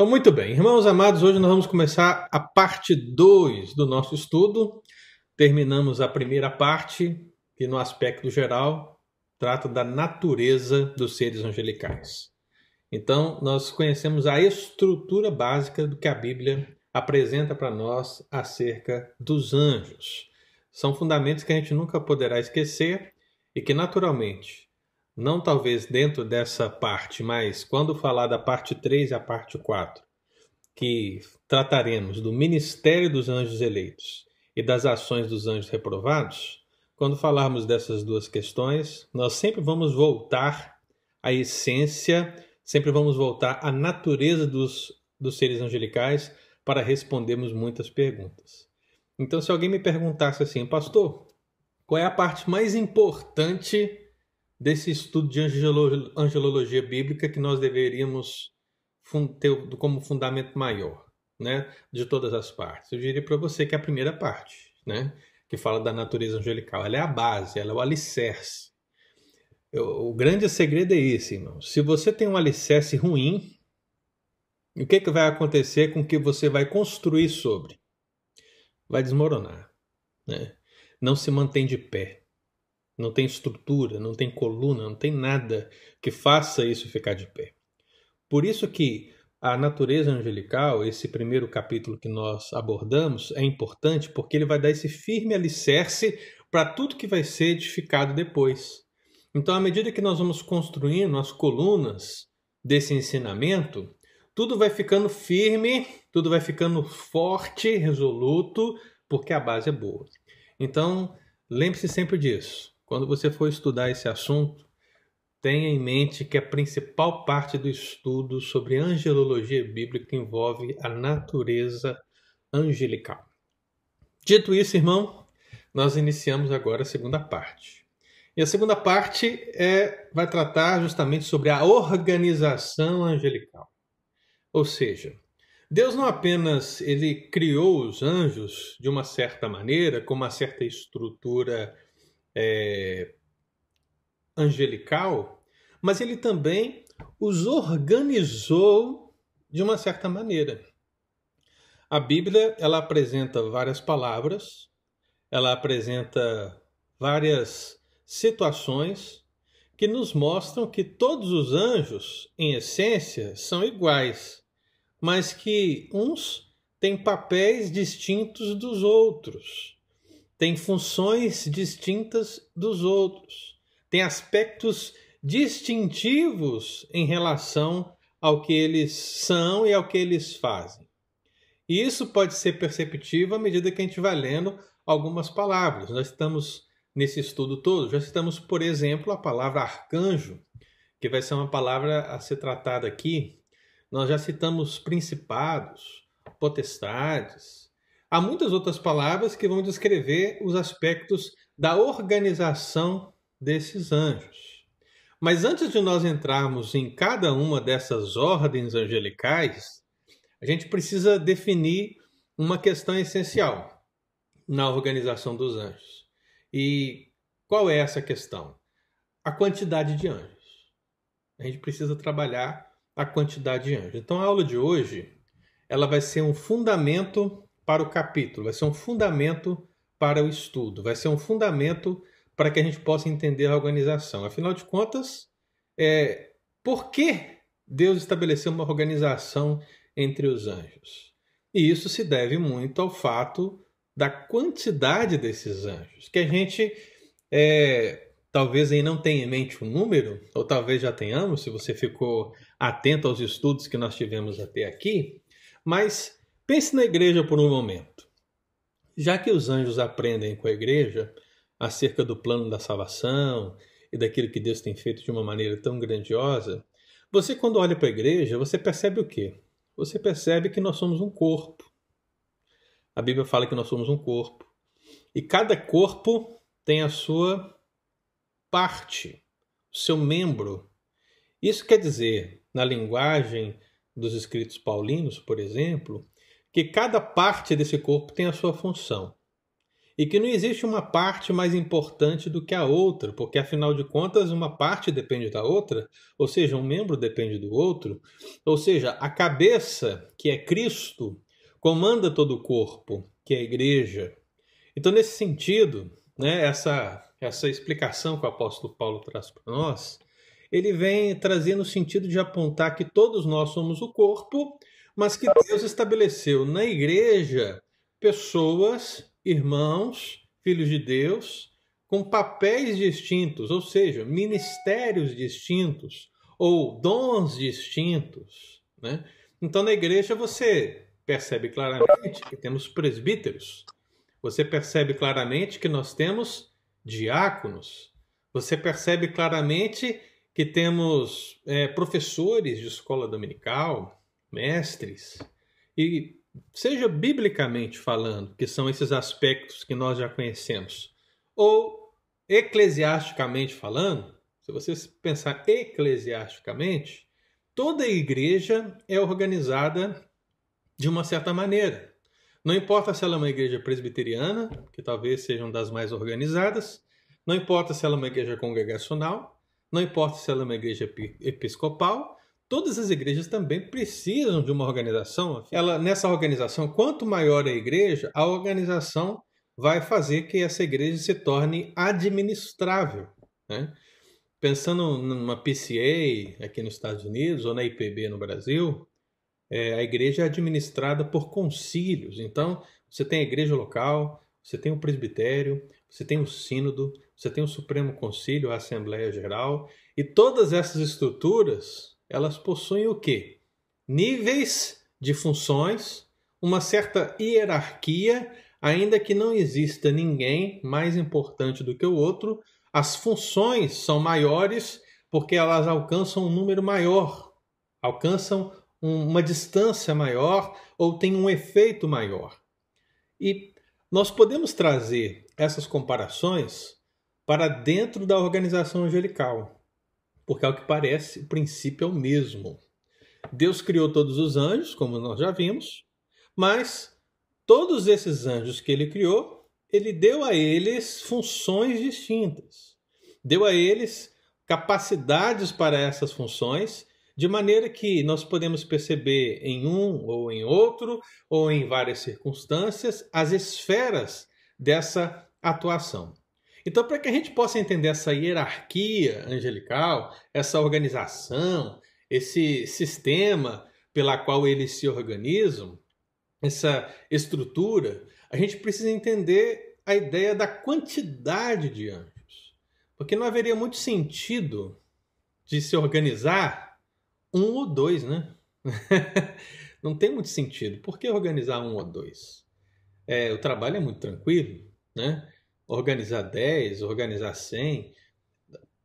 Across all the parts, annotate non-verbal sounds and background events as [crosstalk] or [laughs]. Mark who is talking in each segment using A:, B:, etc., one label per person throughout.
A: Então, muito bem, irmãos amados, hoje nós vamos começar a parte 2 do nosso estudo. Terminamos a primeira parte, que no aspecto geral trata da natureza dos seres angelicais. Então, nós conhecemos a estrutura básica do que a Bíblia apresenta para nós acerca dos anjos. São fundamentos que a gente nunca poderá esquecer e que, naturalmente, não talvez dentro dessa parte, mas quando falar da parte 3 e a parte 4, que trataremos do ministério dos anjos eleitos e das ações dos anjos reprovados, quando falarmos dessas duas questões, nós sempre vamos voltar à essência, sempre vamos voltar à natureza dos, dos seres angelicais para respondermos muitas perguntas. Então, se alguém me perguntasse assim, pastor, qual é a parte mais importante desse estudo de angelologia bíblica que nós deveríamos ter como fundamento maior, né, de todas as partes. Eu diria para você que é a primeira parte, né, que fala da natureza angelical, ela é a base, ela é o alicerce. O grande segredo é esse, irmão. Se você tem um alicerce ruim, o que, que vai acontecer com o que você vai construir sobre? Vai desmoronar, né? Não se mantém de pé não tem estrutura, não tem coluna, não tem nada que faça isso ficar de pé. Por isso que a natureza angelical, esse primeiro capítulo que nós abordamos, é importante porque ele vai dar esse firme alicerce para tudo que vai ser edificado depois. Então, à medida que nós vamos construindo as colunas desse ensinamento, tudo vai ficando firme, tudo vai ficando forte, resoluto, porque a base é boa. Então, lembre-se sempre disso. Quando você for estudar esse assunto, tenha em mente que a principal parte do estudo sobre angelologia bíblica envolve a natureza angelical. Dito isso, irmão, nós iniciamos agora a segunda parte. E a segunda parte é, vai tratar justamente sobre a organização angelical. Ou seja, Deus não apenas ele criou os anjos de uma certa maneira, com uma certa estrutura é, angelical, mas ele também os organizou de uma certa maneira. A Bíblia ela apresenta várias palavras, ela apresenta várias situações que nos mostram que todos os anjos, em essência, são iguais, mas que uns têm papéis distintos dos outros tem funções distintas dos outros, tem aspectos distintivos em relação ao que eles são e ao que eles fazem. E isso pode ser perceptível à medida que a gente vai lendo algumas palavras. Nós estamos nesse estudo todo, já citamos, por exemplo, a palavra arcanjo, que vai ser uma palavra a ser tratada aqui. Nós já citamos principados, potestades, Há muitas outras palavras que vão descrever os aspectos da organização desses anjos. Mas antes de nós entrarmos em cada uma dessas ordens angelicais, a gente precisa definir uma questão essencial na organização dos anjos. E qual é essa questão? A quantidade de anjos. A gente precisa trabalhar a quantidade de anjos. Então a aula de hoje, ela vai ser um fundamento para o capítulo, vai ser um fundamento para o estudo, vai ser um fundamento para que a gente possa entender a organização. Afinal de contas, é, por que Deus estabeleceu uma organização entre os anjos? E isso se deve muito ao fato da quantidade desses anjos, que a gente é, talvez aí não tenha em mente um número, ou talvez já tenhamos, se você ficou atento aos estudos que nós tivemos até aqui, mas Pense na igreja por um momento. Já que os anjos aprendem com a igreja acerca do plano da salvação e daquilo que Deus tem feito de uma maneira tão grandiosa, você quando olha para a igreja, você percebe o quê? Você percebe que nós somos um corpo. A Bíblia fala que nós somos um corpo. E cada corpo tem a sua parte, o seu membro. Isso quer dizer, na linguagem dos escritos paulinos, por exemplo, que cada parte desse corpo tem a sua função. e que não existe uma parte mais importante do que a outra, porque afinal de contas uma parte depende da outra, ou seja, um membro depende do outro, ou seja, a cabeça, que é Cristo, comanda todo o corpo, que é a igreja. Então, nesse sentido, né, essa, essa explicação que o apóstolo Paulo traz para nós, ele vem trazendo o sentido de apontar que todos nós somos o corpo, mas que Deus estabeleceu na igreja pessoas irmãos, filhos de Deus, com papéis distintos, ou seja, ministérios distintos ou dons distintos. Né? Então, na igreja, você percebe claramente que temos presbíteros, você percebe claramente que nós temos diáconos, você percebe claramente que temos é, professores de escola dominical, mestres, e seja biblicamente falando, que são esses aspectos que nós já conhecemos, ou eclesiasticamente falando, se você pensar eclesiasticamente, toda igreja é organizada de uma certa maneira. Não importa se ela é uma igreja presbiteriana, que talvez seja uma das mais organizadas, não importa se ela é uma igreja congregacional, não importa se ela é uma igreja episcopal, todas as igrejas também precisam de uma organização. Ela, nessa organização, quanto maior a igreja, a organização vai fazer que essa igreja se torne administrável. Né? Pensando numa PCA aqui nos Estados Unidos ou na IPB no Brasil, é, a igreja é administrada por concílios. Então, você tem a igreja local, você tem o presbitério, você tem o sínodo, você tem o Supremo Concílio, a Assembleia Geral, e todas essas estruturas elas possuem o quê? Níveis de funções, uma certa hierarquia, ainda que não exista ninguém mais importante do que o outro, as funções são maiores porque elas alcançam um número maior, alcançam uma distância maior ou têm um efeito maior. E nós podemos trazer essas comparações para dentro da organização angelical porque ao que parece, o princípio é o mesmo. Deus criou todos os anjos, como nós já vimos, mas todos esses anjos que ele criou, ele deu a eles funções distintas. Deu a eles capacidades para essas funções, de maneira que nós podemos perceber em um ou em outro, ou em várias circunstâncias, as esferas dessa atuação. Então, para que a gente possa entender essa hierarquia angelical, essa organização, esse sistema pela qual eles se organizam, essa estrutura, a gente precisa entender a ideia da quantidade de anjos. Porque não haveria muito sentido de se organizar um ou dois, né? [laughs] não tem muito sentido. Por que organizar um ou dois? É, o trabalho é muito tranquilo, né? Organizar 10, organizar 100.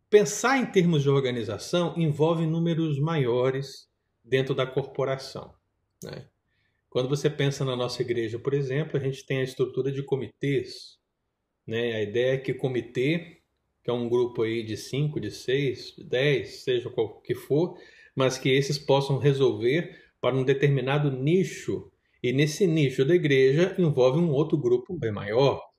A: Pensar em termos de organização envolve números maiores dentro da corporação. Né? Quando você pensa na nossa igreja, por exemplo, a gente tem a estrutura de comitês. Né? A ideia é que comitê, que é um grupo aí de 5, de 6, de 10, seja qual que for, mas que esses possam resolver para um determinado nicho. E nesse nicho da igreja envolve um outro grupo bem maior.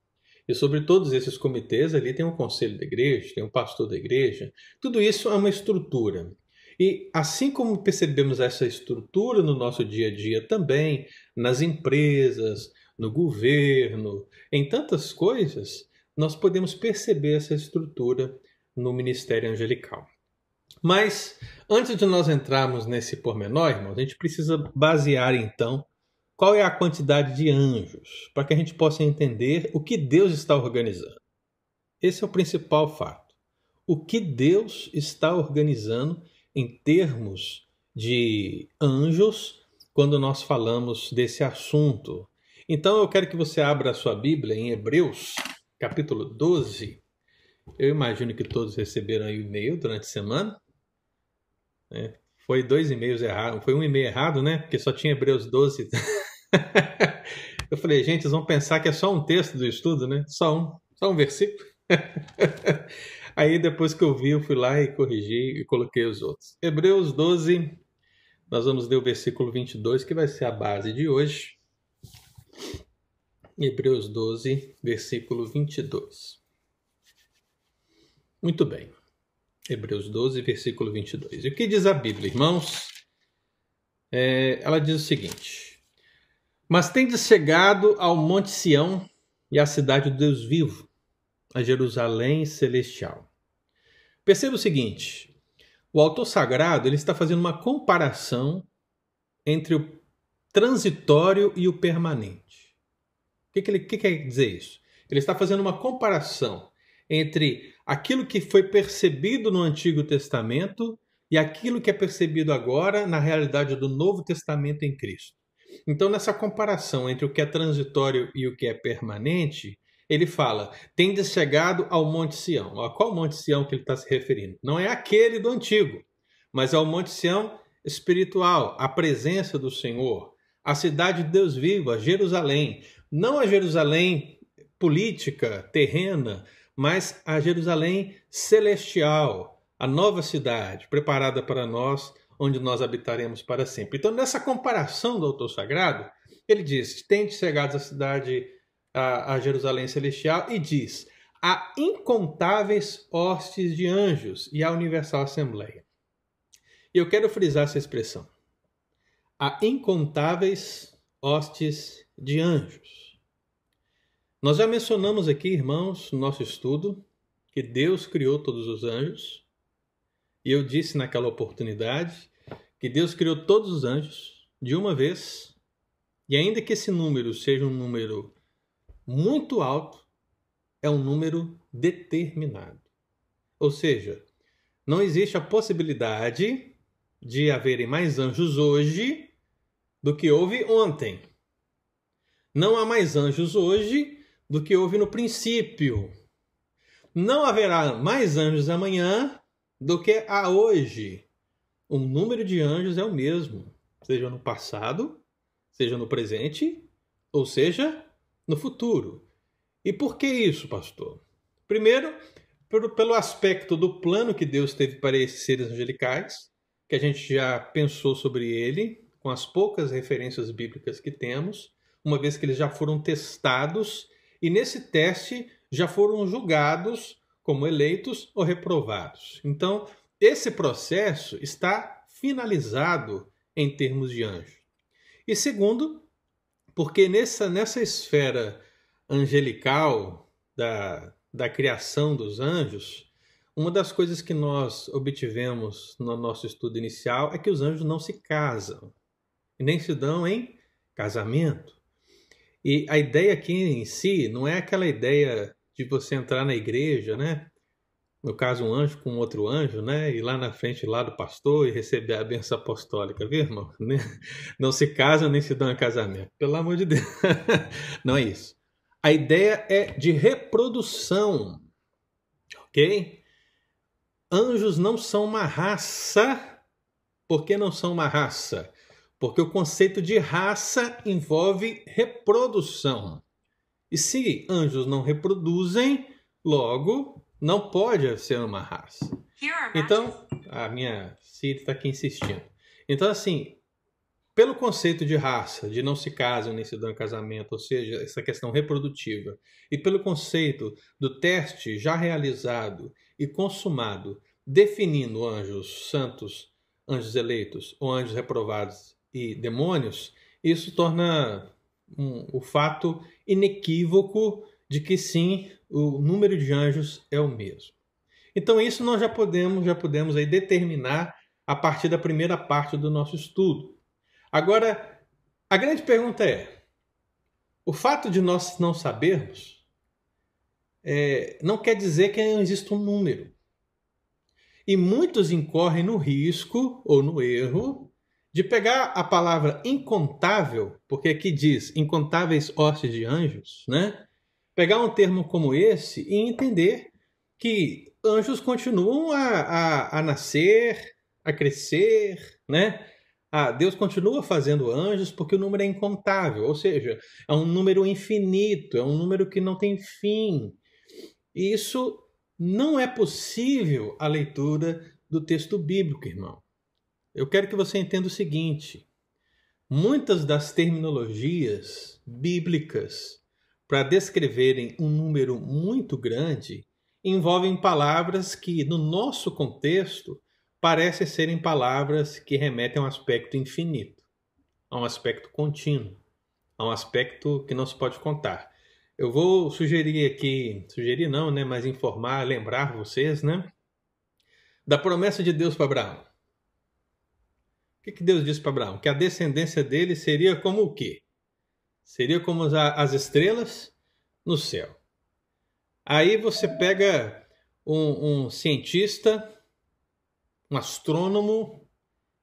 A: E sobre todos esses comitês ali tem um conselho da igreja, tem um pastor da igreja. Tudo isso é uma estrutura. E assim como percebemos essa estrutura no nosso dia a dia também, nas empresas, no governo, em tantas coisas, nós podemos perceber essa estrutura no ministério angelical. Mas antes de nós entrarmos nesse pormenor, irmãos, a gente precisa basear então qual é a quantidade de anjos, para que a gente possa entender o que Deus está organizando. Esse é o principal fato. O que Deus está organizando em termos de anjos quando nós falamos desse assunto. Então eu quero que você abra a sua Bíblia em Hebreus, capítulo 12. Eu imagino que todos receberam aí o e-mail durante a semana. É, foi dois e-mails errados, foi um e-mail errado, né? Porque só tinha Hebreus 12. [laughs] [laughs] eu falei, gente, eles vão pensar que é só um texto do estudo, né? Só um, só um versículo. [laughs] Aí depois que eu vi, eu fui lá e corrigi e coloquei os outros. Hebreus 12, nós vamos ler o versículo 22, que vai ser a base de hoje. Hebreus 12, versículo 22. Muito bem. Hebreus 12, versículo 22. E o que diz a Bíblia, irmãos? É, ela diz o seguinte: Mas tendes chegado ao Monte Sião e à cidade do Deus vivo, a Jerusalém celestial. Perceba o seguinte: o autor sagrado ele está fazendo uma comparação entre o transitório e o permanente. O que, que ele que quer dizer isso? Ele está fazendo uma comparação entre aquilo que foi percebido no Antigo Testamento e aquilo que é percebido agora na realidade do Novo Testamento em Cristo. Então, nessa comparação entre o que é transitório e o que é permanente, ele fala: tendes chegado ao Monte Sião. A qual Monte Sião que ele está se referindo? Não é aquele do antigo, mas é o Monte Sião espiritual, a presença do Senhor, a cidade de Deus vivo, a Jerusalém. Não a Jerusalém política, terrena, mas a Jerusalém celestial, a nova cidade preparada para nós, onde nós habitaremos para sempre. Então, nessa comparação do autor sagrado, ele diz: tente chegados à cidade, a, a Jerusalém celestial, e diz: a incontáveis hostes de anjos e a universal assembleia. E eu quero frisar essa expressão: a incontáveis hostes de anjos. Nós já mencionamos aqui, irmãos, no nosso estudo, que Deus criou todos os anjos. E eu disse naquela oportunidade que Deus criou todos os anjos de uma vez. E ainda que esse número seja um número muito alto, é um número determinado. Ou seja, não existe a possibilidade de haverem mais anjos hoje do que houve ontem. Não há mais anjos hoje do que houve no princípio. Não haverá mais anjos amanhã do que há hoje. O número de anjos é o mesmo, seja no passado, seja no presente, ou seja, no futuro. E por que isso, pastor? Primeiro, pelo aspecto do plano que Deus teve para esses seres angelicais, que a gente já pensou sobre ele, com as poucas referências bíblicas que temos, uma vez que eles já foram testados e nesse teste já foram julgados como eleitos ou reprovados. Então, esse processo está finalizado em termos de anjo. E segundo, porque nessa, nessa esfera angelical da, da criação dos anjos, uma das coisas que nós obtivemos no nosso estudo inicial é que os anjos não se casam e nem se dão em casamento. E a ideia aqui em si não é aquela ideia de você entrar na igreja, né? No caso, um anjo com outro anjo, né? E lá na frente lá do pastor e receber a benção apostólica, viu, irmão? [laughs] Não se casam nem se dão em casamento. Pelo amor de Deus. [laughs] Não é isso. A ideia é de reprodução, ok? Anjos não são uma raça. Por que não são uma raça? porque o conceito de raça envolve reprodução. E se anjos não reproduzem, logo não pode ser uma raça. Então, a minha Siri está aqui insistindo. Então, assim, pelo conceito de raça, de não se casam nem se dão casamento, ou seja, essa questão reprodutiva, e pelo conceito do teste já realizado e consumado, definindo anjos santos, anjos eleitos ou anjos reprovados e demônios, isso torna um, o fato inequívoco de que sim, o número de anjos é o mesmo. Então isso nós já podemos já podemos aí determinar a partir da primeira parte do nosso estudo. Agora, a grande pergunta é: o fato de nós não sabermos é, não quer dizer que não exista um número. E muitos incorrem no risco ou no erro de pegar a palavra incontável, porque aqui diz incontáveis hostes de anjos, né? Pegar um termo como esse e entender que anjos continuam a, a, a nascer, a crescer, né? Ah, Deus continua fazendo anjos porque o número é incontável, ou seja, é um número infinito, é um número que não tem fim. E isso não é possível a leitura do texto bíblico, irmão. Eu quero que você entenda o seguinte: muitas das terminologias bíblicas para descreverem um número muito grande, envolvem palavras que, no nosso contexto, parecem serem palavras que remetem a um aspecto infinito, a um aspecto contínuo, a um aspecto que não se pode contar. Eu vou sugerir aqui, sugerir não, né, mas informar, lembrar vocês, né, da promessa de Deus para Abraão. Que, que Deus disse para Abraão? Que a descendência dele seria como o quê? Seria como as estrelas no céu. Aí você pega um, um cientista, um astrônomo,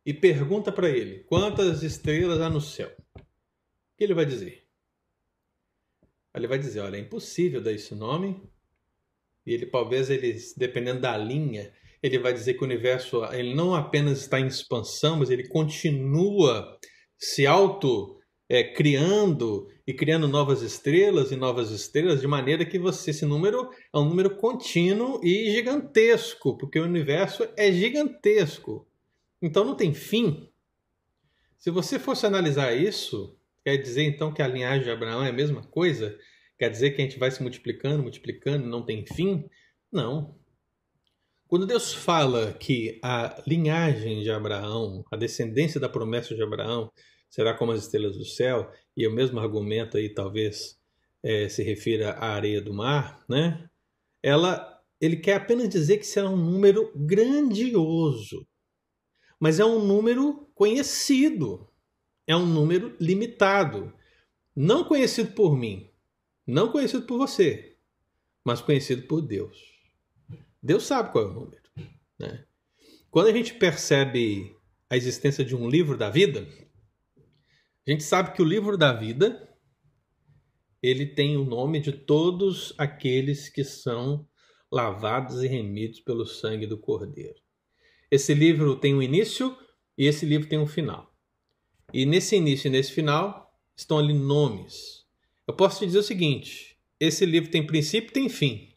A: e pergunta para ele quantas estrelas há no céu. O que ele vai dizer? Ele vai dizer, olha, é impossível dar esse nome. E ele talvez ele, dependendo da linha, ele vai dizer que o universo ele não apenas está em expansão, mas ele continua se auto é, criando e criando novas estrelas e novas estrelas, de maneira que você esse número é um número contínuo e gigantesco, porque o universo é gigantesco. Então não tem fim. Se você fosse analisar isso, quer dizer então que a linhagem de Abraão é a mesma coisa? Quer dizer que a gente vai se multiplicando, multiplicando, não tem fim? Não. Quando Deus fala que a linhagem de Abraão, a descendência da promessa de Abraão, será como as estrelas do céu, e o mesmo argumento aí talvez é, se refira à areia do mar, né? Ela, ele quer apenas dizer que será um número grandioso, mas é um número conhecido, é um número limitado, não conhecido por mim, não conhecido por você, mas conhecido por Deus. Deus sabe qual é o número. Né? Quando a gente percebe a existência de um livro da vida, a gente sabe que o livro da vida ele tem o nome de todos aqueles que são lavados e remidos pelo sangue do Cordeiro. Esse livro tem um início e esse livro tem um final. E nesse início e nesse final estão ali nomes. Eu posso te dizer o seguinte: esse livro tem princípio e tem fim.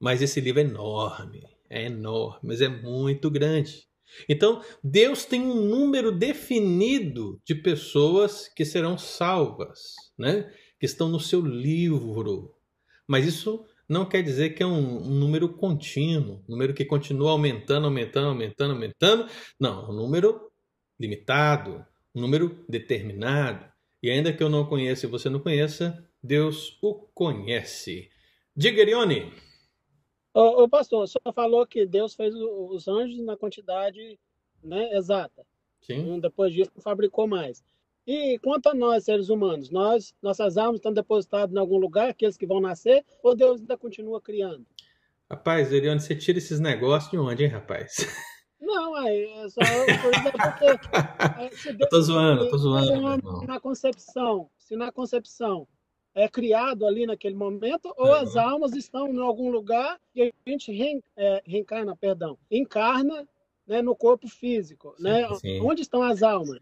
A: Mas esse livro é enorme, é enorme, mas é muito grande. Então, Deus tem um número definido de pessoas que serão salvas, né? que estão no seu livro. Mas isso não quer dizer que é um, um, número contínuo, um número que continua aumentando, aumentando, aumentando, aumentando. Não, é um número limitado, um número determinado. E ainda que eu não conheça e você não conheça, Deus o conhece. Diga, Erione.
B: Ô, ô, pastor, o senhor falou que Deus fez os anjos na quantidade né, exata.
A: Sim.
B: Depois disso, fabricou mais. E quanto a nós, seres humanos, nós, nossas almas estão depositadas em algum lugar, aqueles que vão nascer, ou Deus ainda continua criando?
A: Rapaz, Eliane, você tira esses negócios de onde, hein, rapaz?
B: Não, aí é só porque.
A: É, se Deus, [laughs] eu tô zoando, eu tô zoando.
B: Na concepção, se na concepção é criado ali naquele momento, ou as almas estão em algum lugar e a gente re, é, reencarna, perdão, encarna né, no corpo físico. Sim, né? Sim. Onde estão as almas?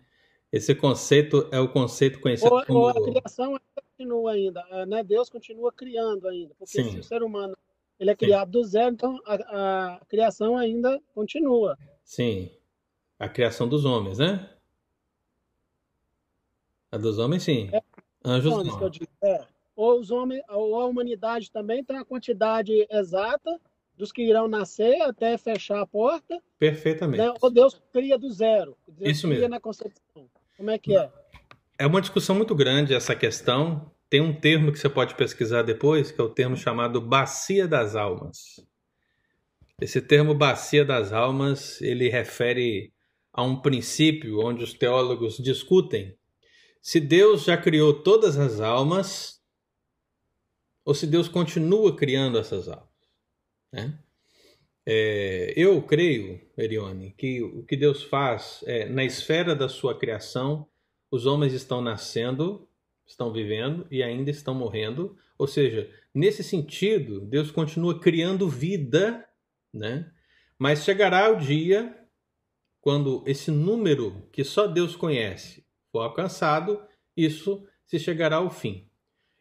A: Esse conceito é o conceito conhecido
B: ou,
A: como...
B: Ou a criação continua ainda, é, né? Deus continua criando ainda, porque sim. se o ser humano ele é criado do zero, então a, a criação ainda continua.
A: Sim, a criação dos homens, né? A dos homens, sim. É, Anjos homens, não.
B: Digo, é. Ou, os homens, ou a humanidade também tem a quantidade exata dos que irão nascer até fechar a porta.
A: Perfeitamente. Né?
B: Ou Deus cria do zero. Deus
A: Isso cria mesmo.
B: na concepção. Como é que é?
A: É uma discussão muito grande essa questão. Tem um termo que você pode pesquisar depois, que é o termo chamado bacia das almas. Esse termo bacia das almas, ele refere a um princípio onde os teólogos discutem se Deus já criou todas as almas ou se Deus continua criando essas almas. Né? É, eu creio, Erione, que o que Deus faz é, na esfera da sua criação, os homens estão nascendo, estão vivendo e ainda estão morrendo. Ou seja, nesse sentido, Deus continua criando vida, né? Mas chegará o dia quando esse número que só Deus conhece for alcançado, isso se chegará ao fim.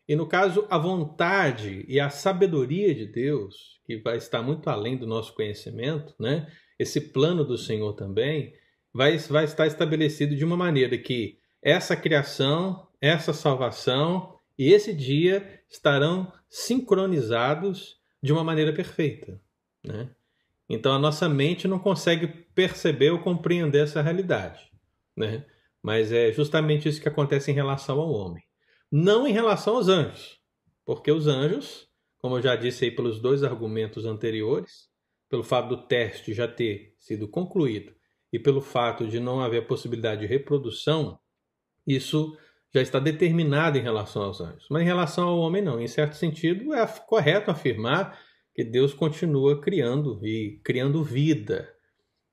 A: E no caso, a vontade e a sabedoria de Deus, que vai estar muito além do nosso conhecimento, né? esse plano do Senhor também, vai, vai estar estabelecido de uma maneira que essa criação, essa salvação e esse dia estarão sincronizados de uma maneira perfeita. Né? Então a nossa mente não consegue perceber ou compreender essa realidade. Né? Mas é justamente isso que acontece em relação ao homem. Não em relação aos anjos, porque os anjos, como eu já disse aí pelos dois argumentos anteriores, pelo fato do teste já ter sido concluído e pelo fato de não haver possibilidade de reprodução, isso já está determinado em relação aos anjos. Mas em relação ao homem, não. Em certo sentido, é correto afirmar que Deus continua criando e criando vida.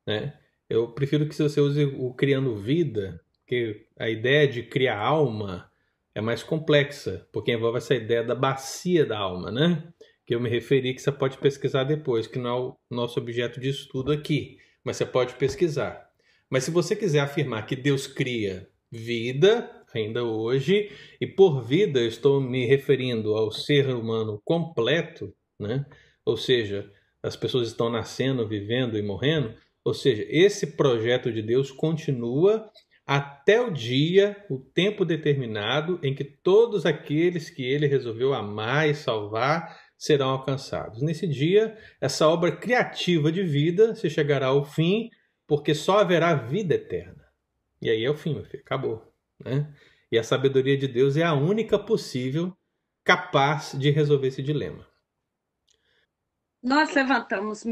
A: Né? Eu prefiro que você use o criando vida, porque a ideia de criar alma é mais complexa, porque envolve essa ideia da bacia da alma, né? Que eu me referi que você pode pesquisar depois, que não é o nosso objeto de estudo aqui, mas você pode pesquisar. Mas se você quiser afirmar que Deus cria vida ainda hoje, e por vida estou me referindo ao ser humano completo, né? Ou seja, as pessoas estão nascendo, vivendo e morrendo, ou seja, esse projeto de Deus continua até o dia, o tempo determinado em que todos aqueles que ele resolveu amar e salvar serão alcançados. Nesse dia, essa obra criativa de vida se chegará ao fim, porque só haverá vida eterna. E aí é o fim, meu filho, acabou. Né? E a sabedoria de Deus é a única possível capaz de resolver esse dilema.
C: Nós levantamos,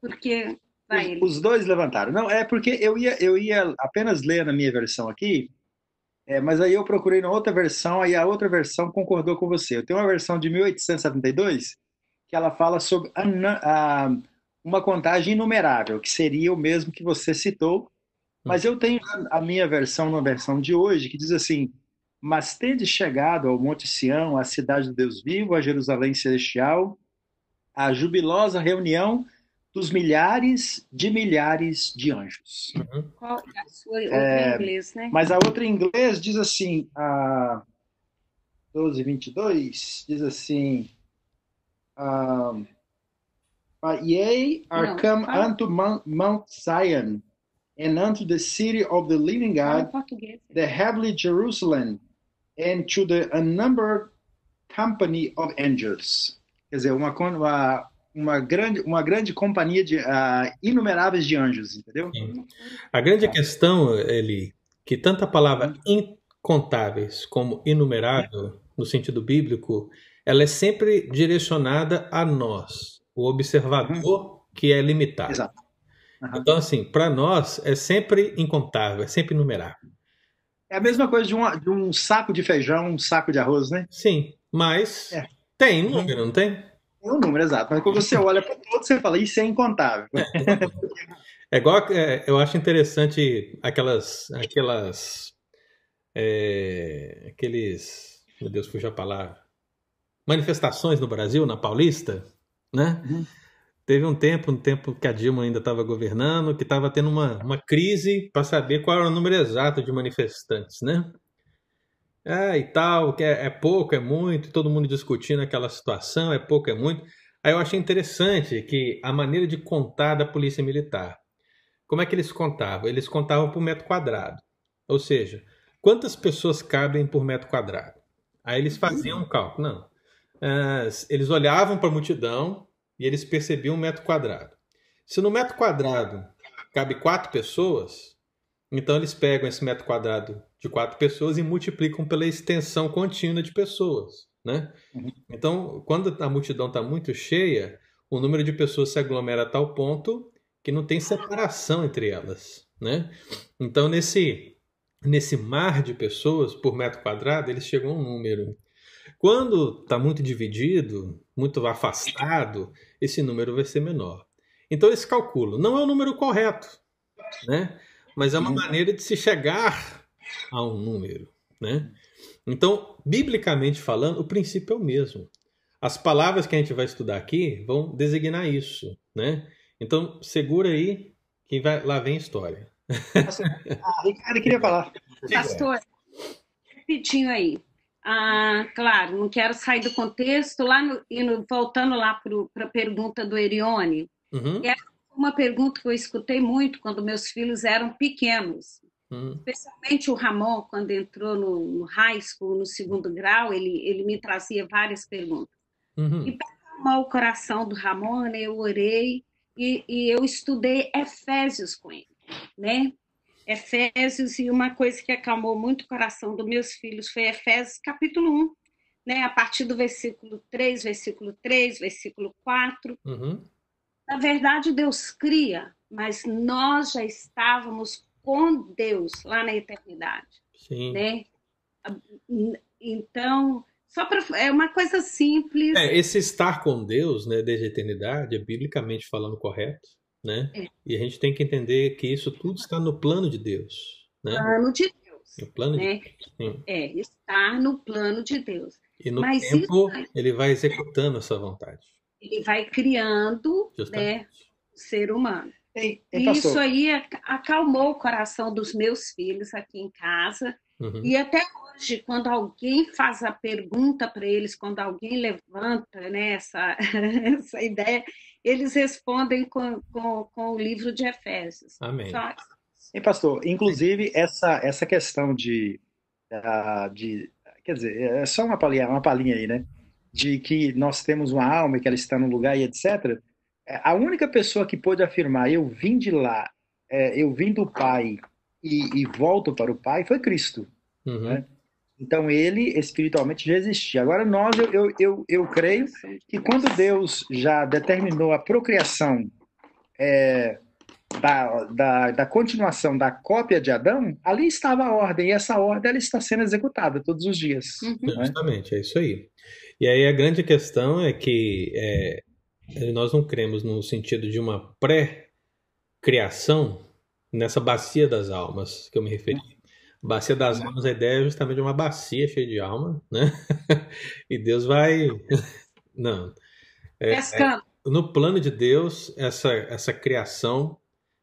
C: porque
D: os, os, dois levantaram. Não, é porque eu ia, eu ia apenas ler na minha versão aqui, é, mas aí eu procurei na outra versão, aí a outra versão concordou com você. Eu tenho uma versão de 1872 que ela fala sobre a, a, uma contagem inumerável, que seria o mesmo que você citou, mas eu tenho a minha versão na versão de hoje, que diz assim: Mas tende chegado ao Monte Sião, à cidade do Deus vivo, a Jerusalém celestial, a jubilosa reunião dos milhares de milhares de anjos.
C: Uhum. Qual é a sua outra é, em inglês, né?
D: Mas a outra em inglês diz assim, a 12, 22, diz assim, um, But ye are Não, come fala. unto Mount, Mount Zion, and unto the city of the living God, the heavenly Jerusalem, and to the unnumbered company of angels. Quer dizer, uma, uma uma grande, uma grande companhia de uh, inumeráveis de anjos, entendeu? Sim.
A: A grande questão, ele, que tanto a palavra incontáveis como inumerável, no sentido bíblico, ela é sempre direcionada a nós, o observador uhum. que é limitado. Exato. Uhum. Então, assim, para nós é sempre incontável, é sempre inumerável.
D: É a mesma coisa de um, de um saco de feijão, um saco de arroz, né?
A: Sim, mas é. tem número, não tem?
D: Tem um número exato, mas quando você olha para todos, você fala, isso é incontável.
A: É igual, é, eu acho interessante aquelas, aquelas, é, aqueles, meu Deus, fugiu a palavra, manifestações no Brasil, na Paulista, né? Uhum. Teve um tempo, um tempo que a Dilma ainda estava governando, que estava tendo uma, uma crise para saber qual era o número exato de manifestantes, né? É, e tal, que é, é, pouco, é muito, todo mundo discutindo aquela situação, é pouco, é muito. Aí eu achei interessante que a maneira de contar da polícia militar. Como é que eles contavam? Eles contavam por metro quadrado. Ou seja, quantas pessoas cabem por metro quadrado? Aí eles faziam um cálculo. Não. É, eles olhavam para a multidão e eles percebiam um metro quadrado. Se no metro quadrado cabe quatro pessoas, então eles pegam esse metro quadrado de quatro pessoas e multiplicam pela extensão contínua de pessoas. Né? Uhum. Então, quando a multidão está muito cheia, o número de pessoas se aglomera a tal ponto que não tem separação entre elas. Né? Então, nesse, nesse mar de pessoas por metro quadrado, eles chegam a um número. Quando está muito dividido, muito afastado, esse número vai ser menor. Então, esse cálculo não é o número correto, né? mas é uma uhum. maneira de se chegar a um número, né? Então, biblicamente falando, o princípio é o mesmo. As palavras que a gente vai estudar aqui vão designar isso, né? Então, segura aí que vai, lá vem a história.
D: Ah, Ricardo queria falar.
C: Pastor, rapidinho aí. Ah, claro, não quero sair do contexto, lá no, indo, voltando lá para a pergunta do Erione, uhum. é uma pergunta que eu escutei muito quando meus filhos eram pequenos. Hum. Especialmente o Ramon, quando entrou no, no high school, no segundo grau, ele, ele me trazia várias perguntas. Uhum. E para acalmar o coração do Ramon, né, eu orei e, e eu estudei Efésios com ele, né? Efésios, e uma coisa que acalmou muito o coração dos meus filhos foi Efésios capítulo 1, né? a partir do versículo 3, versículo 3, versículo 4. Uhum. Na verdade, Deus cria, mas nós já estávamos com Deus lá na eternidade. Sim. Né? Então, só para é uma coisa simples.
A: É, esse estar com Deus, né, desde a eternidade, é biblicamente falando correto, né? É. E a gente tem que entender que isso tudo está no plano de Deus, né?
C: Plano de Deus.
A: No plano
C: né?
A: de Deus. Sim.
C: É, estar no plano de Deus.
A: E no Mas tempo isso... ele vai executando essa vontade.
C: Ele vai criando, né, o ser humano. Ei, isso aí acalmou o coração dos meus filhos aqui em casa. Uhum. E até hoje, quando alguém faz a pergunta para eles, quando alguém levanta né, essa, [laughs] essa ideia, eles respondem com, com, com o livro de Efésios.
A: Amém. Só...
D: E pastor, inclusive essa, essa questão de, de. Quer dizer, é só uma palhinha, uma palhinha aí, né? De que nós temos uma alma e que ela está no lugar e etc. É, a única pessoa que pôde afirmar, eu vim de lá, é, eu vim do Pai e, e, volto para o Pai, foi Cristo. Uhum. Né? Então ele espiritualmente já existia. Agora nós, eu, eu, eu, eu creio que quando Deus já determinou a procriação é, da, da, da, continuação da cópia de Adão, ali estava a ordem, e essa ordem ela está sendo executada todos os dias.
A: Uhum. Né? Justamente, é isso aí. E aí a grande questão é que é, nós não cremos no sentido de uma pré-criação nessa bacia das almas que eu me referi. Bacia das almas, a ideia é justamente uma bacia cheia de alma, né? [laughs] e Deus vai. [laughs] Não. É, é, no plano de Deus, essa, essa criação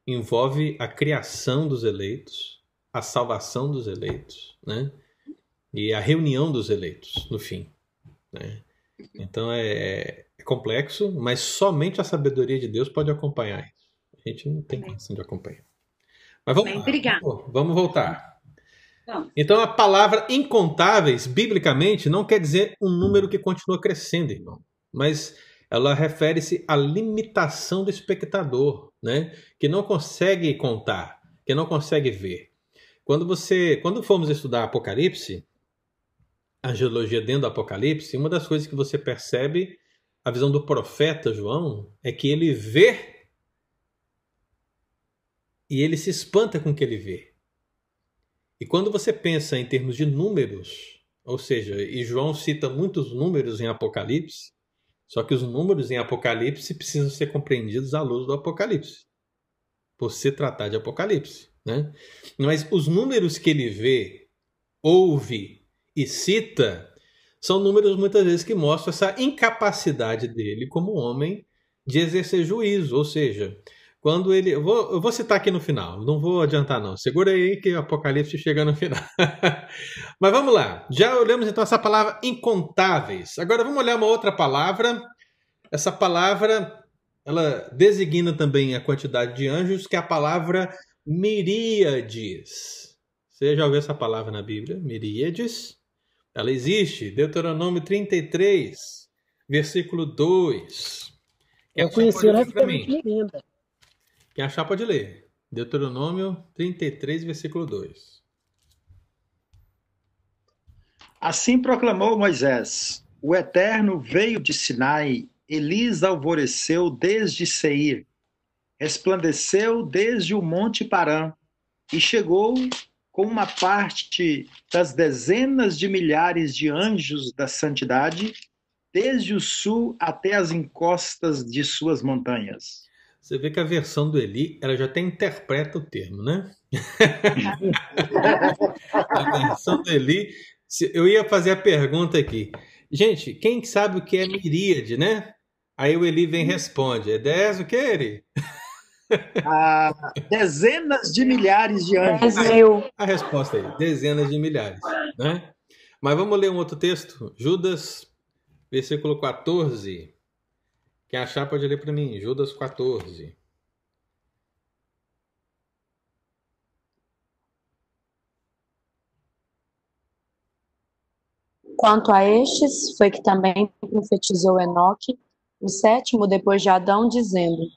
A: envolve a criação dos eleitos, a salvação dos eleitos, né? E a reunião dos eleitos, no fim. Né? Então é, é complexo, mas somente a sabedoria de Deus pode acompanhar isso. A gente não tem condição de acompanhar. Mas vamos, Bem, vamos, vamos voltar. Então a palavra incontáveis, biblicamente, não quer dizer um número que continua crescendo, irmão. Mas ela refere-se à limitação do espectador, né? Que não consegue contar, que não consegue ver. Quando você, quando formos estudar Apocalipse, a geologia dentro do Apocalipse, uma das coisas que você percebe, a visão do profeta João, é que ele vê e ele se espanta com o que ele vê. E quando você pensa em termos de números, ou seja, e João cita muitos números em Apocalipse, só que os números em Apocalipse precisam ser compreendidos à luz do Apocalipse, por se tratar de Apocalipse. Né? Mas os números que ele vê, ouve e cita são números muitas vezes que mostram essa incapacidade dele como homem de exercer juízo, ou seja, quando ele. Eu vou, eu vou citar aqui no final, não vou adiantar, não. Segura aí que o Apocalipse chega no final. [laughs] Mas vamos lá. Já olhamos então essa palavra incontáveis. Agora vamos olhar uma outra palavra. Essa palavra ela designa também a quantidade de anjos, que é a palavra miríades. Você já ouviu essa palavra na Bíblia? Miríades. Ela existe. Deuteronômio 33, versículo 2.
B: Eu conheci ela. Linda.
A: Quem achar pode ler. Deuteronômio 33, versículo 2.
D: Assim proclamou Moisés: O Eterno veio de Sinai, Elis alvoreceu desde Seir, resplandeceu desde o monte Parã, e chegou com uma parte das dezenas de milhares de anjos da santidade, desde o sul até as encostas de suas montanhas.
A: Você vê que a versão do Eli, ela já até interpreta o termo, né? [laughs] a versão do Eli, eu ia fazer a pergunta aqui. Gente, quem sabe o que é miríade, né? Aí o Eli vem e responde. É 10 o que, Eli? [laughs]
D: Ah, dezenas de milhares de anjos.
A: É a, a resposta aí, dezenas de milhares. Né? Mas vamos ler um outro texto. Judas, versículo 14. Quem achar pode ler para mim. Judas 14.
E: Quanto a estes, foi que também profetizou Enoque, o sétimo depois de Adão, dizendo: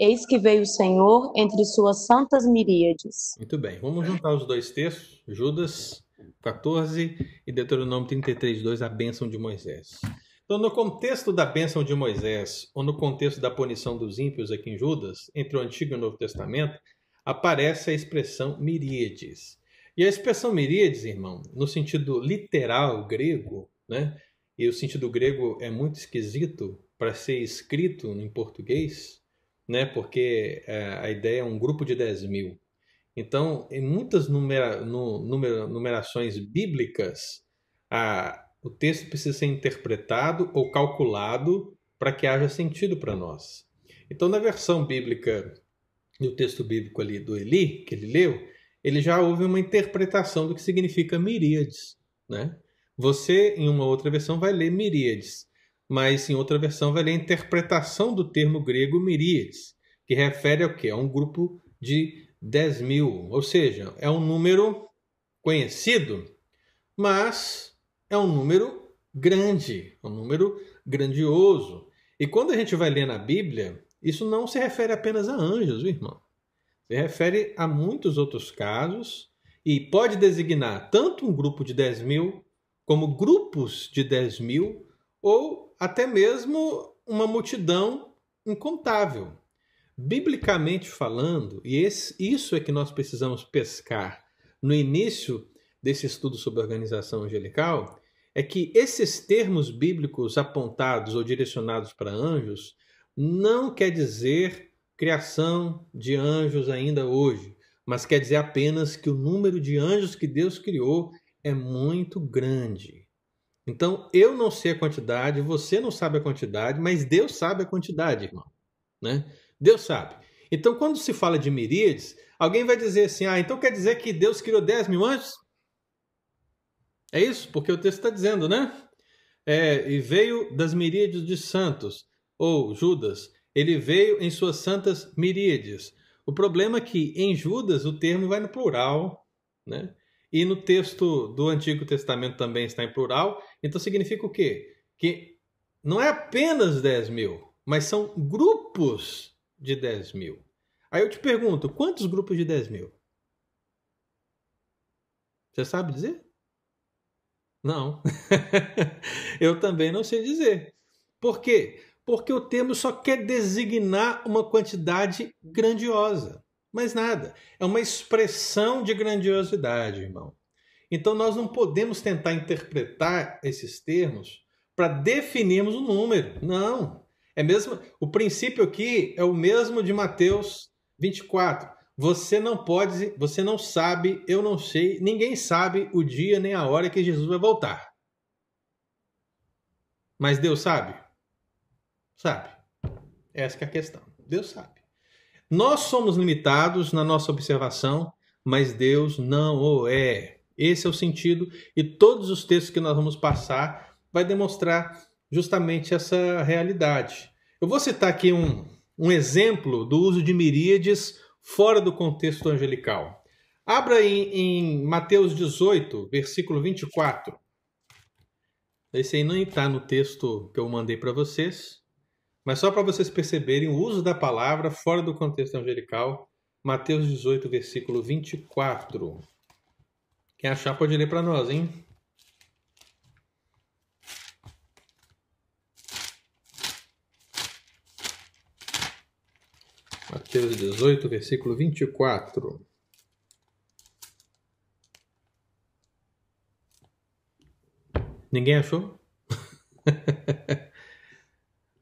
E: Eis que veio o Senhor entre suas santas miríades.
A: Muito bem, vamos juntar os dois textos, Judas 14 e Deuteronômio 33, 2, a bênção de Moisés. Então, no contexto da bênção de Moisés, ou no contexto da punição dos ímpios aqui em Judas, entre o Antigo e o Novo Testamento, aparece a expressão miríades. E a expressão miríades, irmão, no sentido literal grego, né? E o sentido grego é muito esquisito para ser escrito em português, né? Porque é, a ideia é um grupo de 10 mil. Então, em muitas numera, no, numera, numerações bíblicas, a, o texto precisa ser interpretado ou calculado para que haja sentido para nós. Então, na versão bíblica, no texto bíblico ali do Eli, que ele leu, ele já houve uma interpretação do que significa miríades. Né? Você, em uma outra versão, vai ler miríades mas em outra versão vai ler a interpretação do termo grego miríades, que refere ao que? A um grupo de 10 mil, ou seja, é um número conhecido, mas é um número grande, um número grandioso. E quando a gente vai ler na Bíblia, isso não se refere apenas a anjos, viu, irmão. Se refere a muitos outros casos e pode designar tanto um grupo de 10 mil, como grupos de 10 mil, ou até mesmo uma multidão incontável. Biblicamente falando, e esse, isso é que nós precisamos pescar no início desse estudo sobre organização angelical, é que esses termos bíblicos apontados ou direcionados para anjos não quer dizer criação de anjos ainda hoje, mas quer dizer apenas que o número de anjos que Deus criou é muito grande. Então, eu não sei a quantidade, você não sabe a quantidade, mas Deus sabe a quantidade, irmão. Né? Deus sabe. Então, quando se fala de miríades, alguém vai dizer assim: ah, então quer dizer que Deus criou 10 mil anjos? É isso? Porque o texto está dizendo, né? É, e veio das miríades de santos, ou Judas, ele veio em suas santas miríades. O problema é que em Judas o termo vai no plural, né? E no texto do Antigo Testamento também está em plural. Então significa o quê? Que não é apenas 10 mil, mas são grupos de 10 mil. Aí eu te pergunto, quantos grupos de 10 mil? Você sabe dizer? Não. [laughs] eu também não sei dizer. Por quê? Porque o termo só quer designar uma quantidade grandiosa. Mais nada. É uma expressão de grandiosidade, irmão. Então nós não podemos tentar interpretar esses termos para definirmos o um número. Não. É mesmo, o princípio aqui é o mesmo de Mateus 24. Você não pode, você não sabe, eu não sei, ninguém sabe o dia nem a hora que Jesus vai voltar. Mas Deus sabe? Sabe. Essa é a questão. Deus sabe. Nós somos limitados na nossa observação, mas Deus não o é. Esse é o sentido e todos os textos que nós vamos passar vai demonstrar justamente essa realidade. Eu vou citar aqui um, um exemplo do uso de miríades fora do contexto angelical. Abra em, em Mateus 18, versículo 24. Esse aí não está no texto que eu mandei para vocês, mas só para vocês perceberem o uso da palavra fora do contexto angelical, Mateus 18, versículo 24. Quem achar pode ler para nós, hein? Mateus 18, versículo 24. Ninguém achou? [laughs]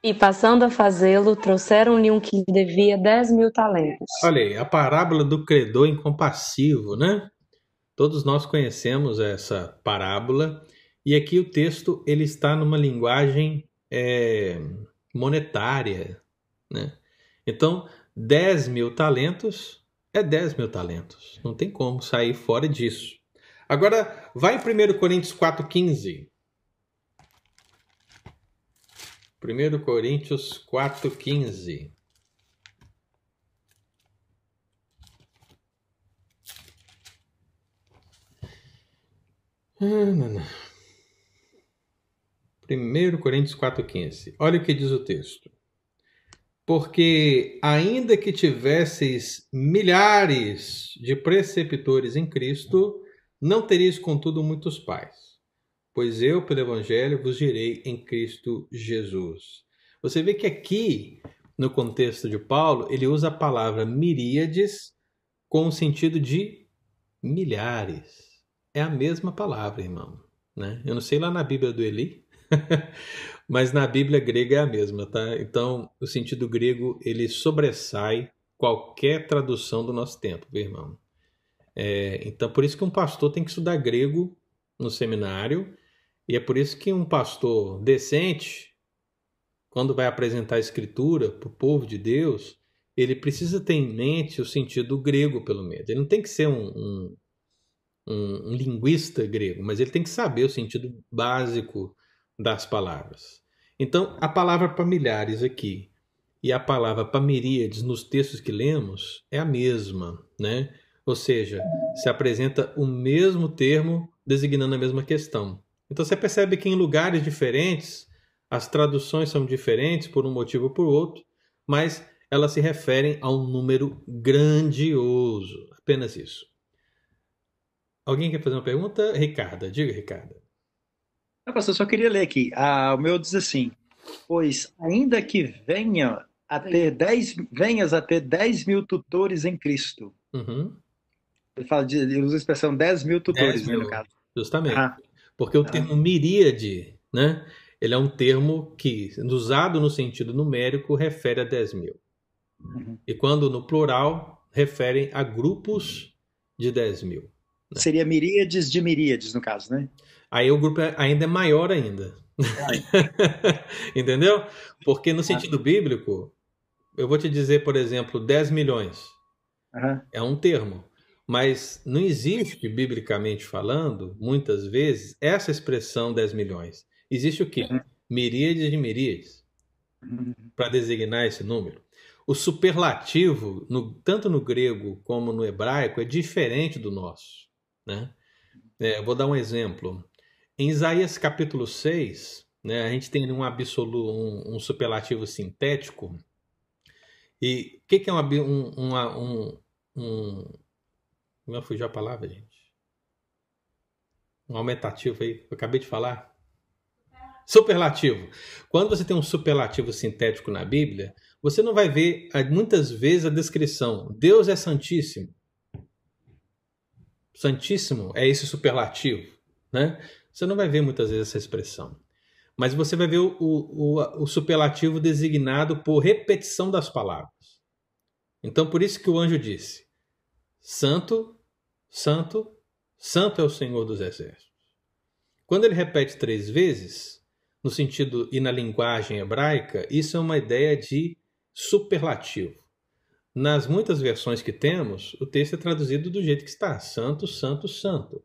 E: E passando a fazê-lo, trouxeram-lhe um que devia dez mil talentos.
A: Olha aí, a parábola do credor incompassivo, né? Todos nós conhecemos essa parábola e aqui o texto ele está numa linguagem é, monetária, né? Então, 10 mil talentos é 10 mil talentos. Não tem como sair fora disso. Agora, vai em 1 Coríntios 4,15. 1 Coríntios 4,15. 1 Coríntios 4,15. Olha o que diz o texto. Porque, ainda que tivesseis milhares de preceptores em Cristo, não tereis, contudo, muitos pais. Pois eu, pelo Evangelho, vos direi em Cristo Jesus. Você vê que aqui, no contexto de Paulo, ele usa a palavra miríades com o sentido de milhares. É a mesma palavra, irmão. Né? Eu não sei lá na Bíblia do Eli, [laughs] mas na Bíblia grega é a mesma, tá? Então, o sentido grego ele sobressai qualquer tradução do nosso tempo, meu irmão. É, então, por isso que um pastor tem que estudar grego no seminário, e é por isso que um pastor decente, quando vai apresentar a escritura para o povo de Deus, ele precisa ter em mente o sentido grego, pelo menos. Ele não tem que ser um, um, um, um linguista grego, mas ele tem que saber o sentido básico das palavras. Então, a palavra para milhares aqui e a palavra para miríades nos textos que lemos é a mesma, né? Ou seja, se apresenta o mesmo termo designando a mesma questão. Então você percebe que em lugares diferentes as traduções são diferentes por um motivo ou por outro, mas elas se referem a um número grandioso. Apenas isso. Alguém quer fazer uma pergunta? Ricardo, diga, Ricardo.
D: Não, pastor, só queria ler aqui. Ah, o meu diz assim: Pois ainda que venha a ter 10, venhas a ter 10 mil tutores em Cristo. Uhum. Ele, fala de, ele usa a expressão 10 mil tutores, 10 mil, no caso.
A: Justamente. Ah. Porque o ah. termo miríade, né? Ele é um termo que, usado no sentido numérico, refere a 10 mil. Uhum. E quando no plural, referem a grupos de 10 mil.
D: Né? Seria miríades de miríades, no caso, né?
A: Aí o grupo é, ainda é maior ainda. [laughs] Entendeu? Porque no sentido bíblico, eu vou te dizer, por exemplo, 10 milhões. Uhum. É um termo. Mas não existe, biblicamente falando, muitas vezes, essa expressão 10 milhões. Existe o quê? Uhum. Miríades de miríades. Uhum. Para designar esse número. O superlativo, no, tanto no grego como no hebraico, é diferente do nosso. Né? É, vou dar um exemplo. Em Isaías capítulo 6, né, a gente tem um absoluto, um, um superlativo sintético. E o que, que, é um, um, um, um. Como fugiu a palavra, gente? Um aumentativo aí, eu acabei de falar. Superlativo. Quando você tem um superlativo sintético na Bíblia, você não vai ver muitas vezes a descrição: Deus é Santíssimo. Santíssimo é esse superlativo, né? Você não vai ver muitas vezes essa expressão. Mas você vai ver o, o, o superlativo designado por repetição das palavras. Então, por isso que o anjo disse: Santo, Santo, Santo é o Senhor dos Exércitos. Quando ele repete três vezes, no sentido e na linguagem hebraica, isso é uma ideia de superlativo. Nas muitas versões que temos, o texto é traduzido do jeito que está: Santo, Santo, Santo.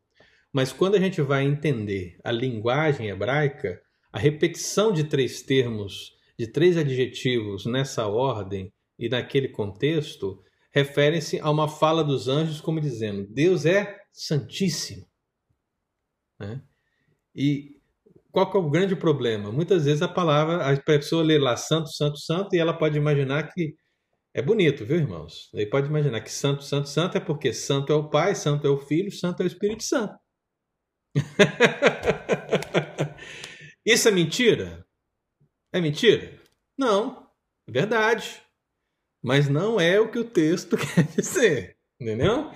A: Mas quando a gente vai entender a linguagem hebraica, a repetição de três termos, de três adjetivos nessa ordem e naquele contexto, refere-se a uma fala dos anjos como dizendo: Deus é santíssimo. Né? E qual é o grande problema? Muitas vezes a palavra, a pessoa lê lá santo, santo, santo, e ela pode imaginar que é bonito, viu, irmãos? Ele pode imaginar que santo, santo, santo é porque santo é o Pai, santo é o Filho, santo é o Espírito Santo. [laughs] Isso é mentira? É mentira? Não, é verdade. Mas não é o que o texto [laughs] quer dizer, entendeu?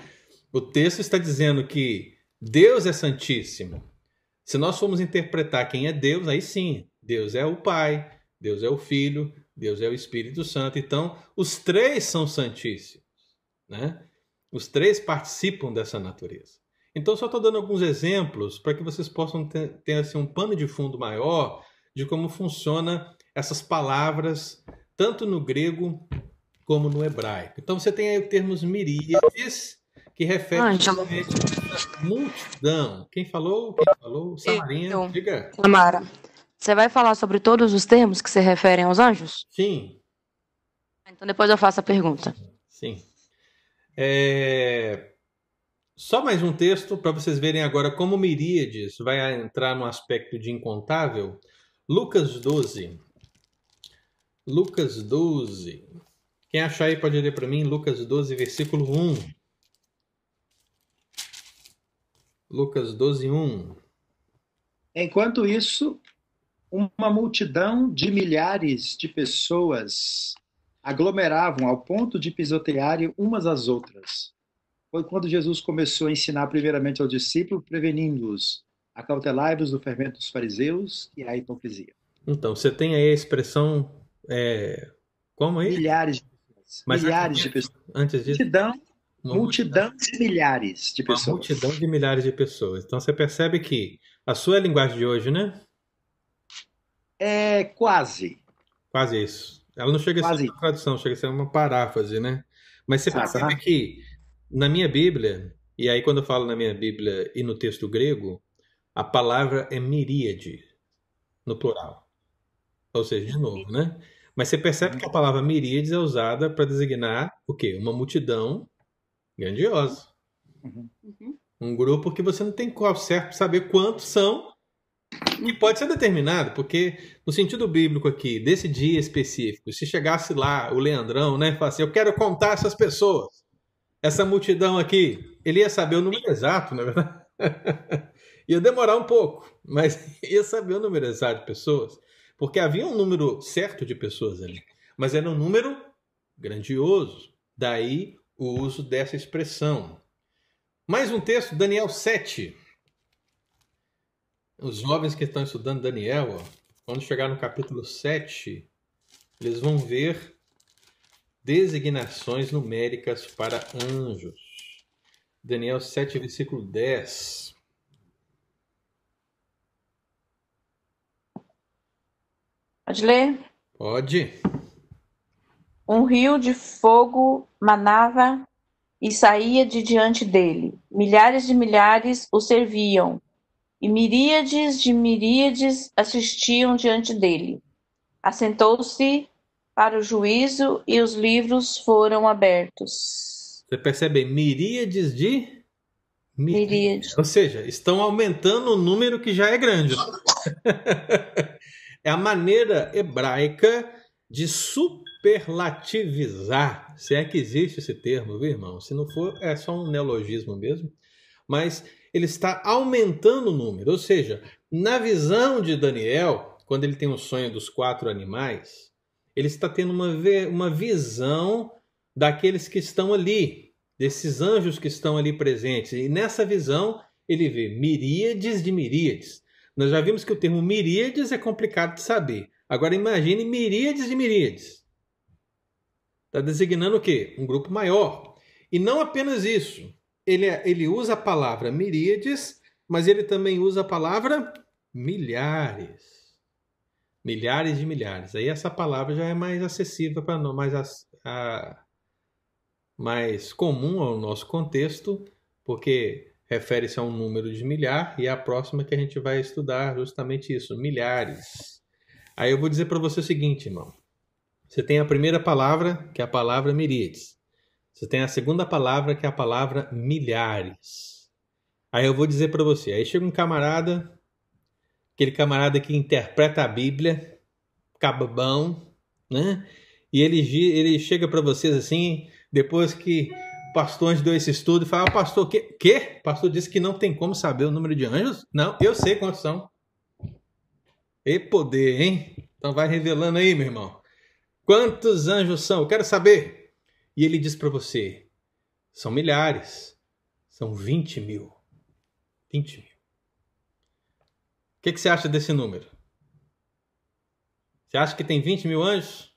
A: O texto está dizendo que Deus é santíssimo. Se nós formos interpretar quem é Deus, aí sim, Deus é o Pai, Deus é o Filho, Deus é o Espírito Santo. Então, os três são santíssimos, né? Os três participam dessa natureza. Então, só estou dando alguns exemplos para que vocês possam ter, ter assim, um pano de fundo maior de como funciona essas palavras, tanto no grego como no hebraico. Então, você tem aí o termos miríades, que refere a multidão. Quem falou? Quem falou? Samarinha, Eu. diga.
E: Samara, você vai falar sobre todos os termos que se referem aos anjos?
A: Sim.
E: Então, depois eu faço a pergunta.
A: Sim. É... Só mais um texto para vocês verem agora como Miríades vai entrar no aspecto de incontável. Lucas 12. Lucas 12. Quem achar aí pode ler para mim Lucas 12, versículo 1. Lucas 12, 1.
D: Enquanto isso, uma multidão de milhares de pessoas aglomeravam ao ponto de pisotearem umas às outras. Foi quando Jesus começou a ensinar primeiramente aos discípulos, prevenindo-os acautelai-vos do fermento dos fariseus e a hipocrisia.
A: Então, você tem aí a expressão. É, como aí?
D: Milhares de pessoas. Mas milhares de pessoas.
A: Antes disso.
D: Multidão, multidão de milhares de pessoas.
A: Uma multidão de milhares de pessoas. Então você percebe que a sua linguagem de hoje, né?
D: É quase.
A: Quase isso. Ela não chega quase. a ser uma tradução, chega a ser uma paráfrase, né? Mas você percebe que na minha Bíblia, e aí quando eu falo na minha Bíblia e no texto grego, a palavra é miríade, no plural. Ou seja, de novo, né? Mas você percebe que a palavra miríades é usada para designar o quê? Uma multidão grandiosa. Uhum. Um grupo que você não tem qual certo saber quantos são e pode ser determinado, porque no sentido bíblico aqui, desse dia específico, se chegasse lá o Leandrão, né, falasse, eu quero contar essas pessoas, essa multidão aqui, ele ia saber o número exato, na verdade. [laughs] Ia demorar um pouco, mas [laughs] ia saber o número exato de pessoas, porque havia um número certo de pessoas ali, mas era um número grandioso. Daí o uso dessa expressão. Mais um texto, Daniel 7. Os jovens que estão estudando Daniel, ó, quando chegar no capítulo 7, eles vão ver designações numéricas para anjos. Daniel 7, versículo 10.
E: Pode ler?
A: Pode.
E: Um rio de fogo manava e saía de diante dele. Milhares de milhares o serviam, e miríades de miríades assistiam diante dele. Assentou-se para o juízo e os livros foram abertos.
A: Você percebe? Miríades de
E: miríades.
A: Ou seja, estão aumentando o número que já é grande. [laughs] é a maneira hebraica de superlativizar, se é que existe esse termo, viu, irmão? Se não for, é só um neologismo mesmo. Mas ele está aumentando o número, ou seja, na visão de Daniel, quando ele tem o sonho dos quatro animais, ele está tendo uma, uma visão daqueles que estão ali, desses anjos que estão ali presentes. E nessa visão, ele vê miríades de miríades. Nós já vimos que o termo miríades é complicado de saber. Agora imagine miríades de miríades. Está designando o quê? Um grupo maior. E não apenas isso. Ele, é, ele usa a palavra miríades, mas ele também usa a palavra milhares. Milhares de milhares. Aí essa palavra já é mais acessível para nós, mais, a, a, mais comum ao nosso contexto, porque refere-se a um número de milhar, e a próxima que a gente vai estudar justamente isso, milhares. Aí eu vou dizer para você o seguinte, irmão. Você tem a primeira palavra, que é a palavra miríades. Você tem a segunda palavra, que é a palavra milhares. Aí eu vou dizer para você, aí chega um camarada, aquele camarada que interpreta a Bíblia, cababão, né? E ele, ele chega para vocês assim, depois que pastor antes deu esse estudo e fala, ah, pastor, que, que? O pastor disse que não tem como saber o número de anjos? Não, eu sei quantos são. E poder, hein? Então vai revelando aí, meu irmão. Quantos anjos são? Eu quero saber. E ele diz para você: são milhares, são 20 mil. 20 mil. O que, que você acha desse número? Você acha que tem 20 mil anjos?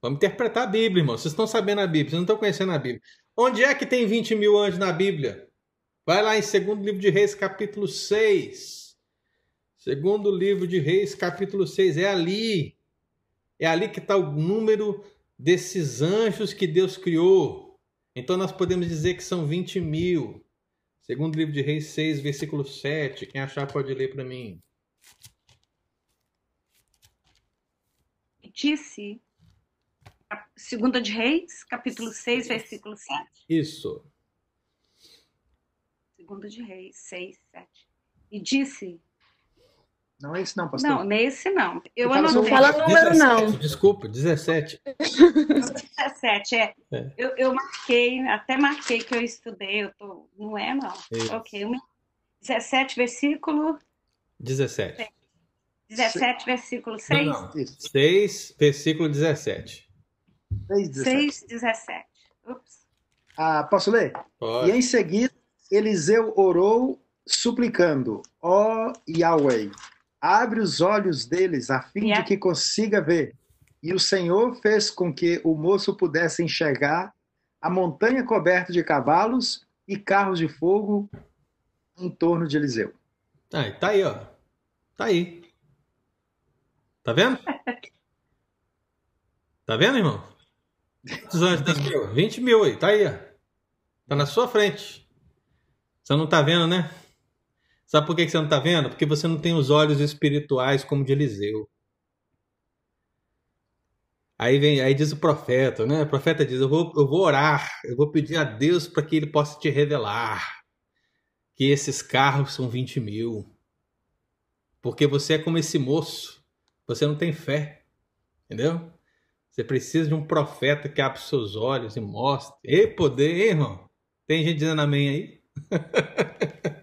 A: Vamos interpretar a Bíblia, irmão. Vocês estão sabendo a Bíblia, vocês não estão conhecendo a Bíblia. Onde é que tem 20 mil anjos na Bíblia? Vai lá em 2 livro de Reis, capítulo 6. Segundo livro de Reis, capítulo 6. É ali. É ali que está o número desses anjos que Deus criou. Então nós podemos dizer que são 20 mil. Segundo livro de Reis 6, versículo 7. Quem achar pode ler para mim.
C: Disse Segunda de Reis, capítulo 6, versículo 7.
A: Isso.
C: Segunda de Reis, 6, 7. E disse:
D: Não é esse não, pastor.
C: Não, nesse não. Eu
E: não Não fala número, 17, não.
A: Desculpa, 17.
C: 17, é. é. Eu, eu marquei, até marquei que eu estudei, eu tô... não é, não. Isso. Ok. 17, versículo...
A: 17.
C: 17, versículo 6? Não,
A: não. 6, versículo 17.
C: 6, 17. 6, 17. Ups.
D: Ah, posso ler? Pode. E em seguida, Eliseu orou, suplicando: Ó oh, Yahweh, abre os olhos deles a fim yeah. de que consiga ver. E o Senhor fez com que o moço pudesse enxergar a montanha coberta de cavalos e carros de fogo em torno de Eliseu.
A: Ah, tá aí, ó. Tá aí. Tá vendo? [laughs] Tá vendo, irmão? Quantos anos mil? 20 mil aí, tá aí, ó. Tá na sua frente. Você não tá vendo, né? Sabe por que você não está vendo? Porque você não tem os olhos espirituais como de Eliseu. Aí vem, aí diz o profeta, né? O profeta diz: eu vou, eu vou orar, eu vou pedir a Deus para que Ele possa te revelar que esses carros são 20 mil. Porque você é como esse moço, você não tem fé, entendeu? Você precisa de um profeta que abra seus olhos e mostre. Ei, poder, hein, irmão? Tem gente dizendo amém aí? [laughs]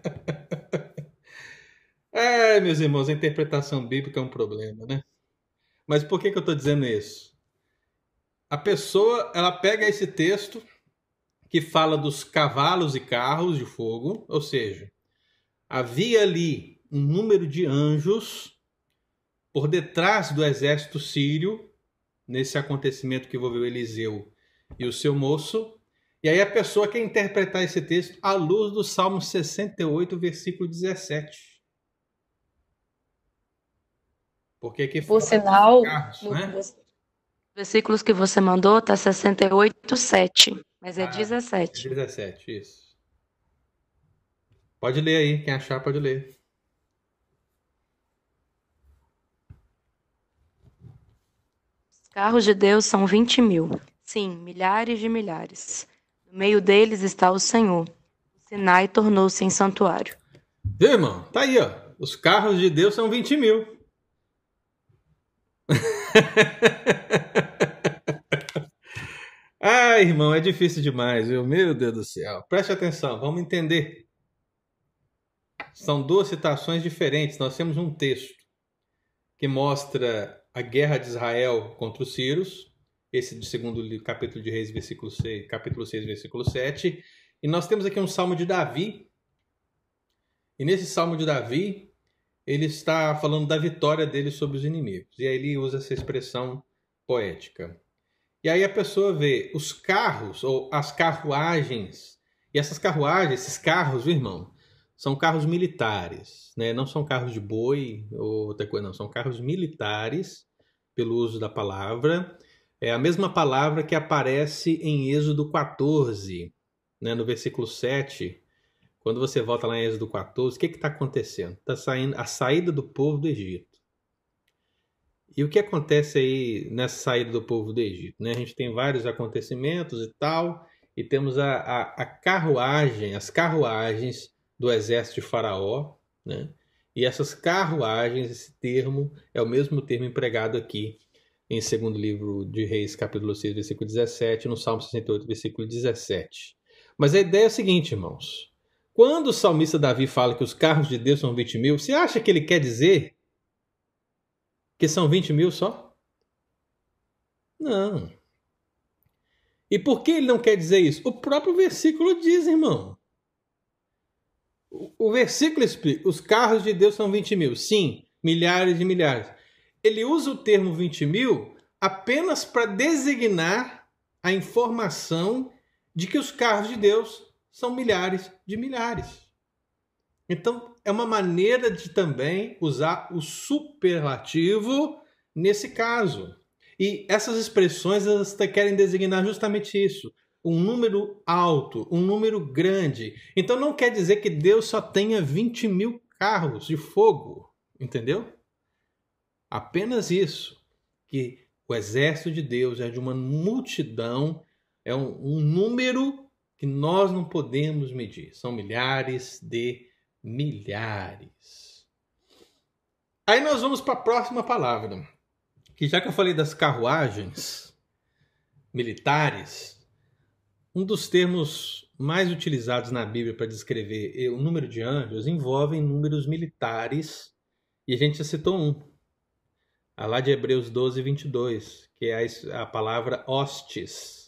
A: É, meus irmãos, a interpretação bíblica é um problema, né? Mas por que, que eu estou dizendo isso? A pessoa, ela pega esse texto que fala dos cavalos e carros de fogo, ou seja, havia ali um número de anjos por detrás do exército sírio, nesse acontecimento que envolveu Eliseu e o seu moço. E aí a pessoa quer interpretar esse texto à luz do Salmo 68, versículo 17. Porque aqui
E: Por sinal, carros, né? versículos que você mandou tá 68, 7, mas é ah, 17.
A: 17, isso. Pode ler aí, quem achar pode ler.
E: Os carros de Deus são 20 mil. Sim, milhares de milhares. No meio deles está o Senhor. O Sinai tornou-se em santuário.
A: Viu, irmão? Tá aí, ó. Os carros de Deus são 20 mil. [laughs] ah, irmão, é difícil demais, viu? Meu Deus do céu. Preste atenção, vamos entender. São duas citações diferentes. Nós temos um texto que mostra a guerra de Israel contra os Círios, esse do segundo capítulo de Reis, versículo 6, capítulo 6, versículo 7. E nós temos aqui um salmo de Davi. E nesse salmo de Davi, ele está falando da vitória dele sobre os inimigos. E aí ele usa essa expressão poética. E aí a pessoa vê os carros ou as carruagens. E essas carruagens, esses carros, viu, irmão, são carros militares, né? Não são carros de boi ou outra coisa, não. São carros militares, pelo uso da palavra. É a mesma palavra que aparece em Êxodo 14, né? no versículo 7, quando você volta lá em Êxodo 14, o que está acontecendo? Está saindo a saída do povo do Egito. E o que acontece aí nessa saída do povo do Egito? Né? A gente tem vários acontecimentos e tal, e temos a, a, a carruagem, as carruagens do exército de Faraó, né? E essas carruagens, esse termo, é o mesmo termo empregado aqui em segundo livro de Reis, capítulo 6, versículo 17, no Salmo 68, versículo 17. Mas a ideia é a seguinte, irmãos. Quando o salmista Davi fala que os carros de Deus são 20 mil, você acha que ele quer dizer que são 20 mil só? Não. E por que ele não quer dizer isso? O próprio versículo diz, irmão. O versículo explica: os carros de Deus são 20 mil. Sim, milhares e milhares. Ele usa o termo 20 mil apenas para designar a informação de que os carros de Deus são milhares de milhares. Então, é uma maneira de também usar o superlativo nesse caso. E essas expressões elas querem designar justamente isso. Um número alto, um número grande. Então não quer dizer que Deus só tenha 20 mil carros de fogo, entendeu? Apenas isso. Que o exército de Deus é de uma multidão, é um, um número que nós não podemos medir. São milhares de milhares. Aí nós vamos para a próxima palavra. Que já que eu falei das carruagens militares, um dos termos mais utilizados na Bíblia para descrever o número de anjos envolve números militares, e a gente já citou um, a lá de Hebreus 12, 22, que é a palavra hostes.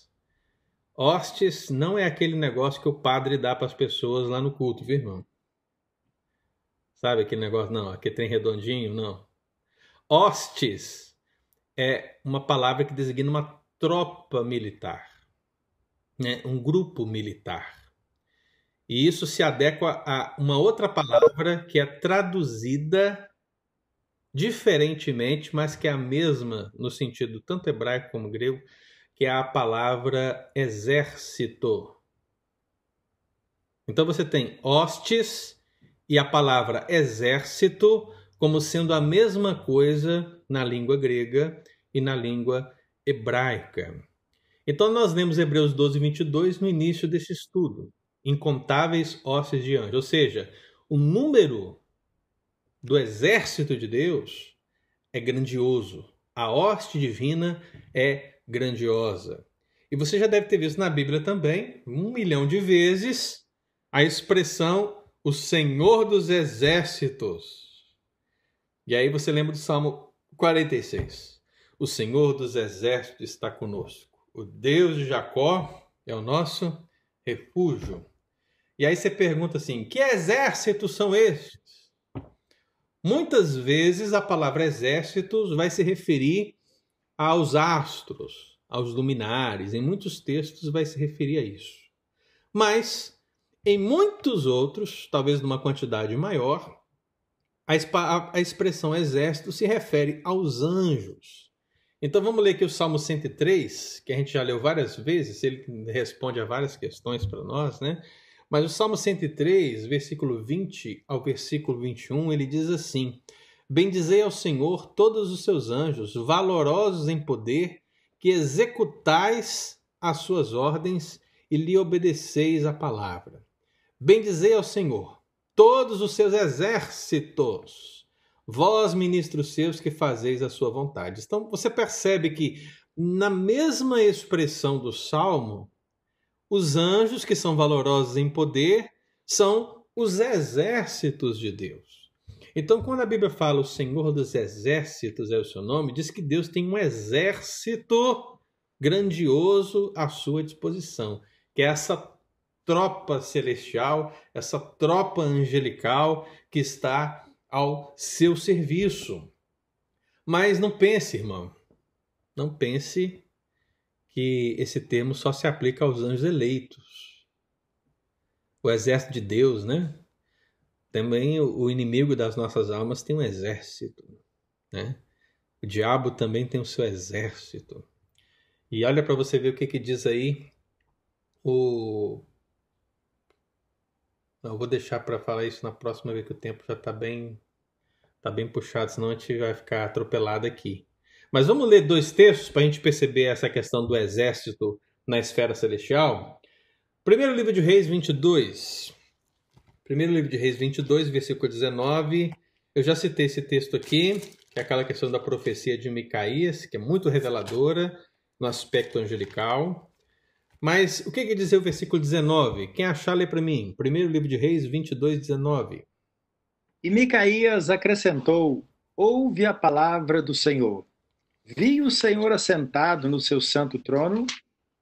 A: Hostes não é aquele negócio que o padre dá para as pessoas lá no culto, viu, irmão? Sabe aquele negócio? Não, aquele trem redondinho? Não. Hostes é uma palavra que designa uma tropa militar né, um grupo militar. E isso se adequa a uma outra palavra que é traduzida diferentemente, mas que é a mesma no sentido tanto hebraico como grego, que é a palavra exército. Então você tem hostes e a palavra exército como sendo a mesma coisa na língua grega e na língua hebraica. Então nós lemos Hebreus 12, 22 no início desse estudo. Incontáveis ossos de anjos. Ou seja, o número do exército de Deus é grandioso. A hoste divina é grandiosa. E você já deve ter visto na Bíblia também, um milhão de vezes, a expressão o Senhor dos Exércitos. E aí você lembra do Salmo 46. O Senhor dos Exércitos está conosco. O Deus de Jacó é o nosso refúgio. E aí você pergunta assim: que exércitos são estes? Muitas vezes a palavra exércitos vai se referir aos astros, aos luminares. Em muitos textos vai se referir a isso. Mas em muitos outros, talvez numa quantidade maior, a, expressão exército se refere aos anjos. Então vamos ler aqui o Salmo 103, que a gente já leu várias vezes, ele responde a várias questões para nós, né? Mas o Salmo 103, versículo 20 ao versículo 21, ele diz assim: Bendizei ao Senhor todos os seus anjos, valorosos em poder, que executais as suas ordens e lhe obedeceis a palavra. Bendizei ao Senhor todos os seus exércitos vós, ministros seus, que fazeis a sua vontade. Então você percebe que na mesma expressão do salmo, os anjos que são valorosos em poder são os exércitos de Deus. Então, quando a Bíblia fala o Senhor dos exércitos é o seu nome, diz que Deus tem um exército grandioso à sua disposição, que é essa tropa celestial, essa tropa angelical que está ao seu serviço. Mas não pense, irmão, não pense que esse termo só se aplica aos anjos eleitos. O exército de Deus, né? Também o inimigo das nossas almas tem um exército, né? O diabo também tem o seu exército. E olha para você ver o que, que diz aí o não, eu vou deixar para falar isso na próxima vez que o tempo já está bem, tá bem puxado, senão a gente vai ficar atropelado aqui. Mas vamos ler dois textos para a gente perceber essa questão do exército na esfera celestial. Primeiro livro de Reis 22. Primeiro livro de Reis 22, versículo 19. Eu já citei esse texto aqui, que é aquela questão da profecia de Micaías, que é muito reveladora no aspecto angelical. Mas o que, que diz o versículo 19? Quem achar, lê para mim. Primeiro livro de Reis 22, 19.
D: E Micaías acrescentou: Ouve a palavra do Senhor. Vi o Senhor assentado no seu santo trono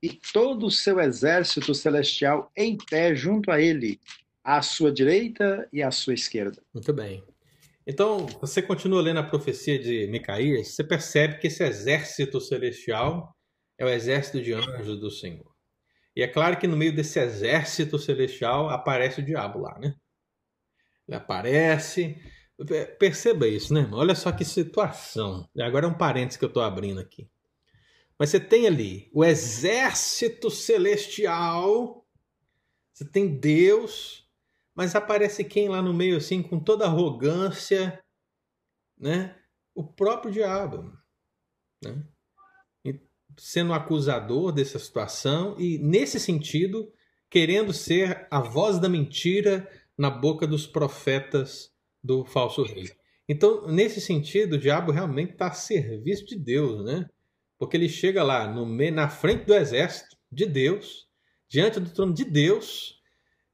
D: e todo o seu exército celestial em pé junto a ele, à sua direita e à sua esquerda.
A: Muito bem. Então, você continua lendo a profecia de Micaías, você percebe que esse exército celestial é o exército de anjos do Senhor. E é claro que no meio desse exército celestial aparece o diabo lá, né? Ele aparece. Perceba isso, né? Olha só que situação. Agora é um parênteses que eu estou abrindo aqui. Mas você tem ali o exército celestial, você tem Deus, mas aparece quem lá no meio, assim, com toda arrogância, né? O próprio diabo. Né? sendo acusador dessa situação e, nesse sentido, querendo ser a voz da mentira na boca dos profetas do falso rei. Então, nesse sentido, o diabo realmente está a serviço de Deus, né? Porque ele chega lá no, na frente do exército de Deus, diante do trono de Deus,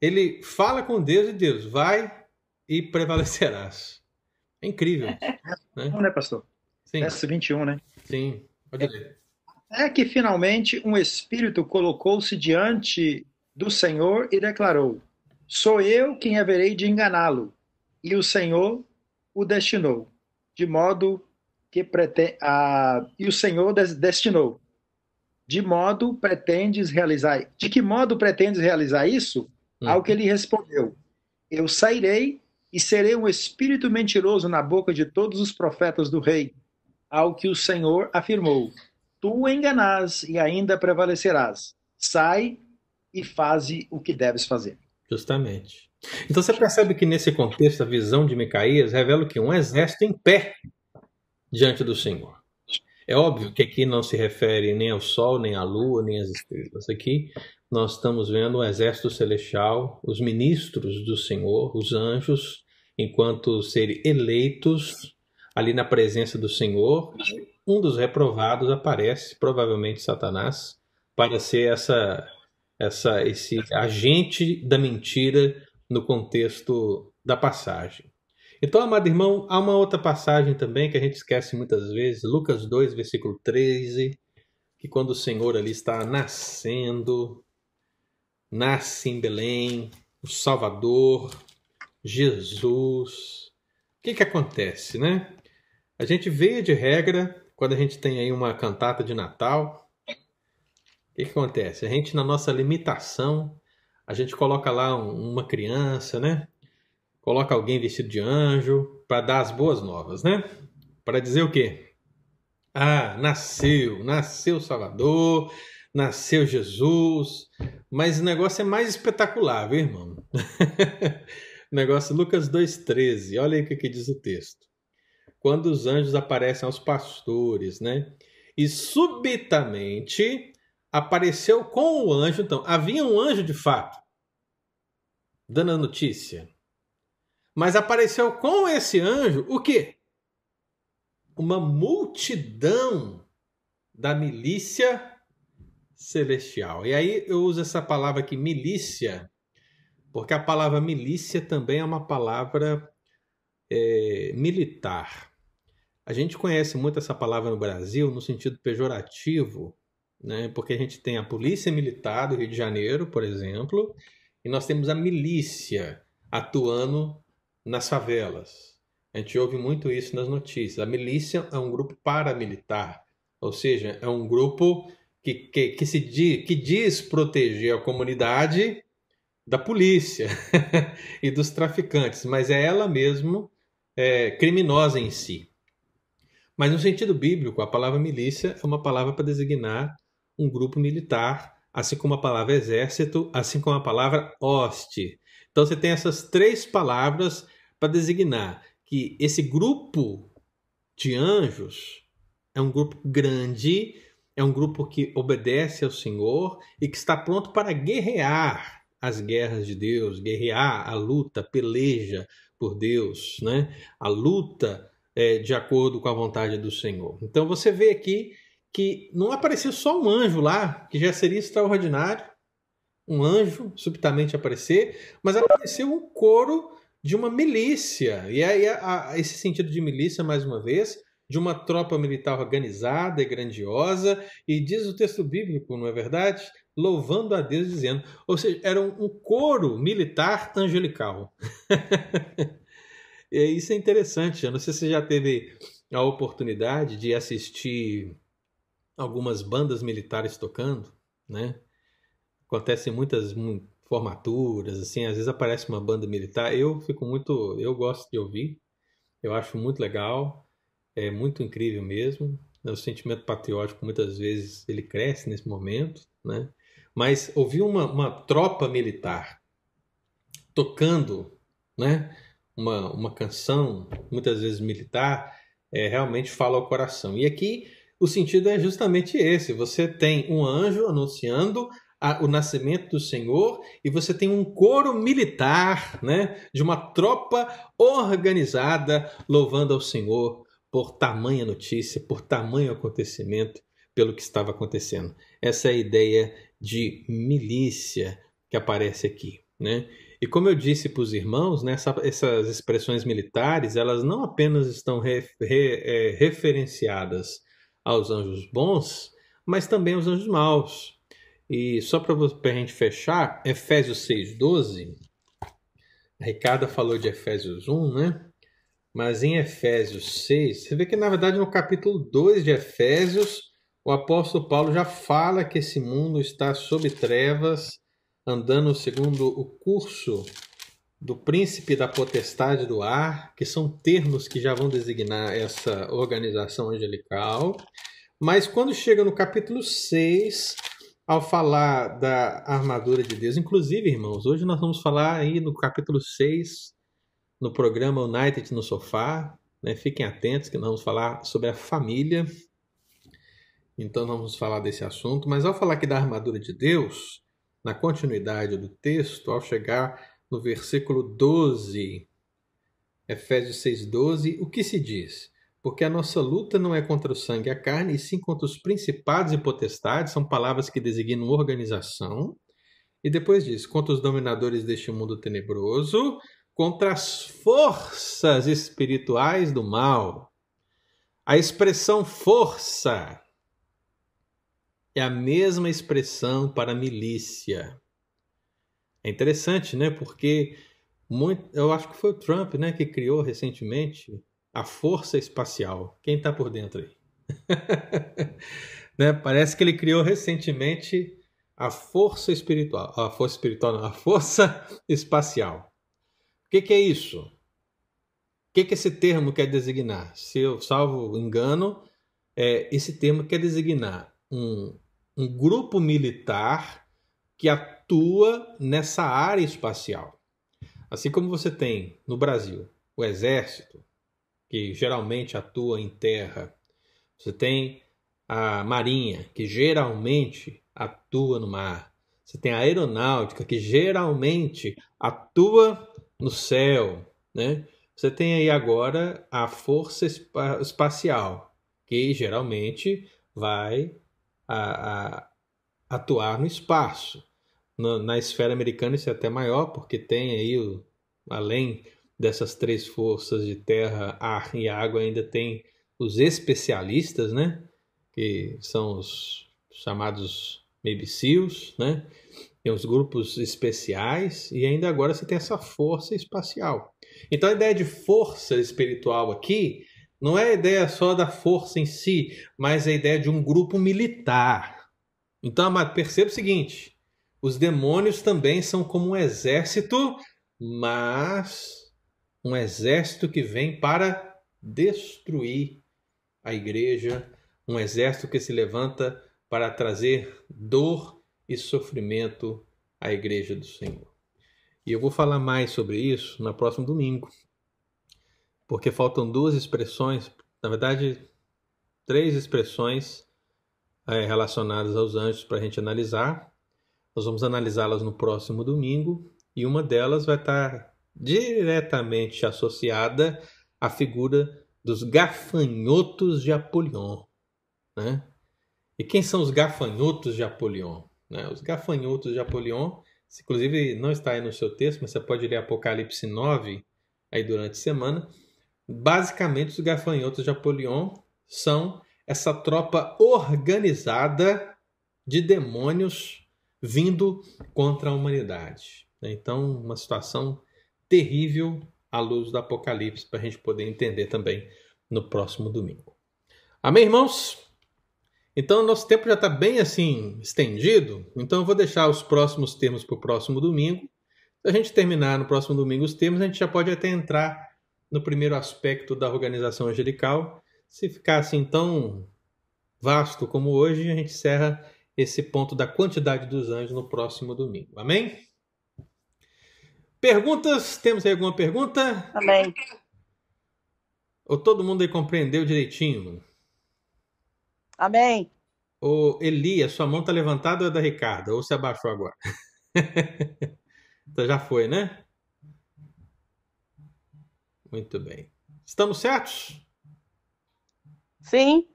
A: ele fala com Deus e Deus vai e prevalecerás. É incrível.
D: É, né? né, pastor? Sim. Verso 21, né?
A: Sim, pode ler.
D: É que finalmente um espírito colocou-se diante do Senhor e declarou: Sou eu quem haverei de enganá-lo. E o Senhor o destinou, de modo que pretende. Ah, e o Senhor destinou. De modo pretendes realizar. De que modo pretendes realizar isso? Uhum. Ao que ele respondeu: Eu sairei e serei um espírito mentiroso na boca de todos os profetas do rei. Ao que o Senhor afirmou: Tu enganás e ainda prevalecerás. Sai e faze o que deves fazer.
A: Justamente. Então você percebe que nesse contexto a visão de Micaías revela que um exército em pé diante do Senhor. É óbvio que aqui não se refere nem ao sol, nem à lua, nem às estrelas. Aqui nós estamos vendo o exército celestial, os ministros do Senhor, os anjos, enquanto serem eleitos ali na presença do Senhor. Um dos reprovados aparece, provavelmente Satanás, para ser essa, essa, esse agente da mentira no contexto da passagem. Então, amado irmão, há uma outra passagem também que a gente esquece muitas vezes, Lucas 2, versículo 13, que quando o Senhor ali está nascendo, nasce em Belém, o Salvador, Jesus. O que, que acontece, né? A gente vê de regra, quando a gente tem aí uma cantata de Natal, o que, que acontece? A gente, na nossa limitação, a gente coloca lá uma criança, né? Coloca alguém vestido de anjo para dar as boas novas, né? Para dizer o quê? Ah, nasceu, nasceu Salvador, nasceu Jesus. Mas o negócio é mais espetacular, viu, irmão? [laughs] negócio Lucas 2,13. Olha aí o que, que diz o texto. Quando os anjos aparecem aos pastores, né? E subitamente apareceu com o anjo. Então, havia um anjo de fato, dando a notícia. Mas apareceu com esse anjo o quê? Uma multidão da milícia celestial. E aí eu uso essa palavra aqui, milícia, porque a palavra milícia também é uma palavra é, militar. A gente conhece muito essa palavra no Brasil no sentido pejorativo, né? porque a gente tem a Polícia Militar do Rio de Janeiro, por exemplo, e nós temos a milícia atuando nas favelas. A gente ouve muito isso nas notícias. A milícia é um grupo paramilitar, ou seja, é um grupo que, que, que, se diz, que diz proteger a comunidade da polícia [laughs] e dos traficantes, mas é ela mesmo é, criminosa em si. Mas no sentido bíblico, a palavra milícia é uma palavra para designar um grupo militar, assim como a palavra exército, assim como a palavra hoste. Então você tem essas três palavras para designar que esse grupo de anjos é um grupo grande, é um grupo que obedece ao Senhor e que está pronto para guerrear as guerras de Deus, guerrear a luta, peleja por Deus, né? A luta é, de acordo com a vontade do Senhor. Então você vê aqui que não apareceu só um anjo lá, que já seria extraordinário, um anjo subitamente aparecer, mas apareceu um coro de uma milícia. E aí a, a, esse sentido de milícia, mais uma vez, de uma tropa militar organizada e grandiosa, e diz o texto bíblico, não é verdade? Louvando a Deus, dizendo. Ou seja, era um, coro militar angelical. [laughs] e isso é interessante. Eu não sei se você já teve a oportunidade de assistir algumas bandas militares tocando, né? Acontecem muitas formaturas, assim, às vezes aparece uma banda militar. Eu fico muito, eu gosto de ouvir. Eu acho muito legal, é muito incrível mesmo. O sentimento patriótico muitas vezes ele cresce nesse momento, né? Mas ouvir uma, uma tropa militar tocando, né? Uma, uma canção, muitas vezes militar, é, realmente fala ao coração. E aqui o sentido é justamente esse: você tem um anjo anunciando a, o nascimento do Senhor e você tem um coro militar, né, de uma tropa organizada louvando ao Senhor por tamanha notícia, por tamanho acontecimento, pelo que estava acontecendo. Essa é a ideia de milícia que aparece aqui, né? E como eu disse para os irmãos, né, essa, essas expressões militares, elas não apenas estão re, re, é, referenciadas aos anjos bons, mas também aos anjos maus. E só para a gente fechar, Efésios 6,12, a Ricarda falou de Efésios 1, né? Mas em Efésios 6, você vê que na verdade no capítulo 2 de Efésios, o apóstolo Paulo já fala que esse mundo está sob trevas, andando segundo o curso do príncipe da potestade do ar, que são termos que já vão designar essa organização angelical. Mas quando chega no capítulo 6, ao falar da armadura de Deus. Inclusive, irmãos, hoje nós vamos falar aí no capítulo 6, no programa United no Sofá. Né? Fiquem atentos que nós vamos falar sobre a família. Então, nós vamos falar desse assunto. Mas ao falar aqui da armadura de Deus, na continuidade do texto, ao chegar no versículo 12, Efésios 6,12, o que se diz? porque a nossa luta não é contra o sangue e a carne, e sim contra os principados e potestades, são palavras que designam organização. E depois diz, contra os dominadores deste mundo tenebroso, contra as forças espirituais do mal. A expressão força é a mesma expressão para milícia. É interessante, né? Porque muito, eu acho que foi o Trump, né, que criou recentemente a força espacial. Quem está por dentro aí? [laughs] né? Parece que ele criou recentemente a força espiritual. A força espiritual, não, a força espacial. O que, que é isso? O que, que esse termo quer designar? Se eu salvo engano, é, esse termo quer designar um, um grupo militar que atua nessa área espacial. Assim como você tem no Brasil o Exército, que geralmente atua em terra. Você tem a marinha, que geralmente atua no mar. Você tem a aeronáutica, que geralmente atua no céu. Né? Você tem aí agora a força espacial, que geralmente vai a, a atuar no espaço. Na, na, esfera americana isso é até maior, porque tem aí, o, além dessas três forças de terra, ar e água ainda tem os especialistas, né? Que são os chamados Maybe SEALs, né? Tem os grupos especiais e ainda agora você tem essa força espacial. Então a ideia de força espiritual aqui não é a ideia só da força em si, mas a ideia de um grupo militar. Então, amado, perceba o seguinte: os demônios também são como um exército, mas um exército que vem para destruir a igreja, um exército que se levanta para trazer dor e sofrimento à igreja do Senhor. E eu vou falar mais sobre isso no próximo domingo, porque faltam duas expressões, na verdade, três expressões é, relacionadas aos anjos para a gente analisar. Nós vamos analisá-las no próximo domingo e uma delas vai estar diretamente associada à figura dos gafanhotos de Apolion. Né? E quem são os gafanhotos de Apolion? Né? Os gafanhotos de Apolion, inclusive não está aí no seu texto, mas você pode ler Apocalipse 9 aí durante a semana. Basicamente, os gafanhotos de Apolion são essa tropa organizada de demônios vindo contra a humanidade. Então, uma situação terrível à luz do Apocalipse, para a gente poder entender também no próximo domingo. Amém, irmãos? Então, nosso tempo já está bem assim estendido, então eu vou deixar os próximos termos para o próximo domingo. Se a gente terminar no próximo domingo os termos, a gente já pode até entrar no primeiro aspecto da organização angelical. Se ficar assim tão vasto como hoje, a gente encerra esse ponto da quantidade dos anjos no próximo domingo. Amém? Perguntas? Temos aí alguma pergunta?
E: Amém.
A: Ou todo mundo aí compreendeu direitinho?
E: Amém.
A: Ô, Eli, sua mão tá levantada ou é da Ricarda? Ou se abaixou agora? [laughs] então já foi, né? Muito bem. Estamos certos?
F: Sim.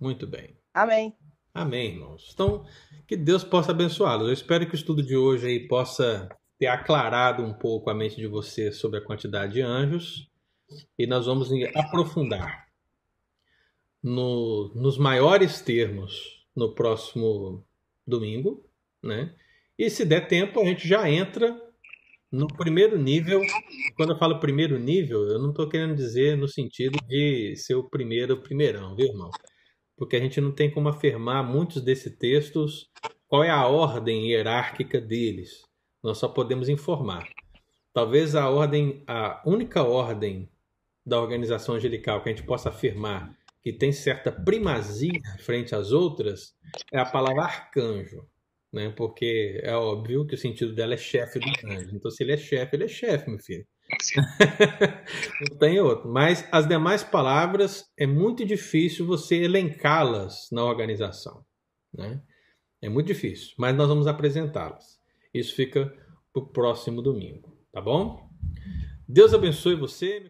A: Muito bem.
F: Amém.
A: Amém, irmãos. Então, que Deus possa abençoá-los. Eu espero que o estudo de hoje aí possa ter aclarado um pouco a mente de você sobre a quantidade de anjos. E nós vamos aprofundar no, nos maiores termos no próximo domingo, né? E se der tempo, a gente já entra no primeiro nível. Quando eu falo primeiro nível, eu não estou querendo dizer no sentido de ser o primeiro primeirão, viu, irmão? Porque a gente não tem como afirmar muitos desses textos qual é a ordem hierárquica deles. Nós só podemos informar. Talvez a ordem, a única ordem da organização angelical que a gente possa afirmar que tem certa primazia frente às outras é a palavra arcanjo, né? Porque é óbvio que o sentido dela é chefe do anjo. Então, se ele é chefe, ele é chefe, meu filho. [laughs] Não tem outro. Mas as demais palavras é muito difícil você elencá-las na organização, né? É muito difícil, mas nós vamos apresentá-las. Isso fica para o próximo domingo, tá bom? Deus abençoe você.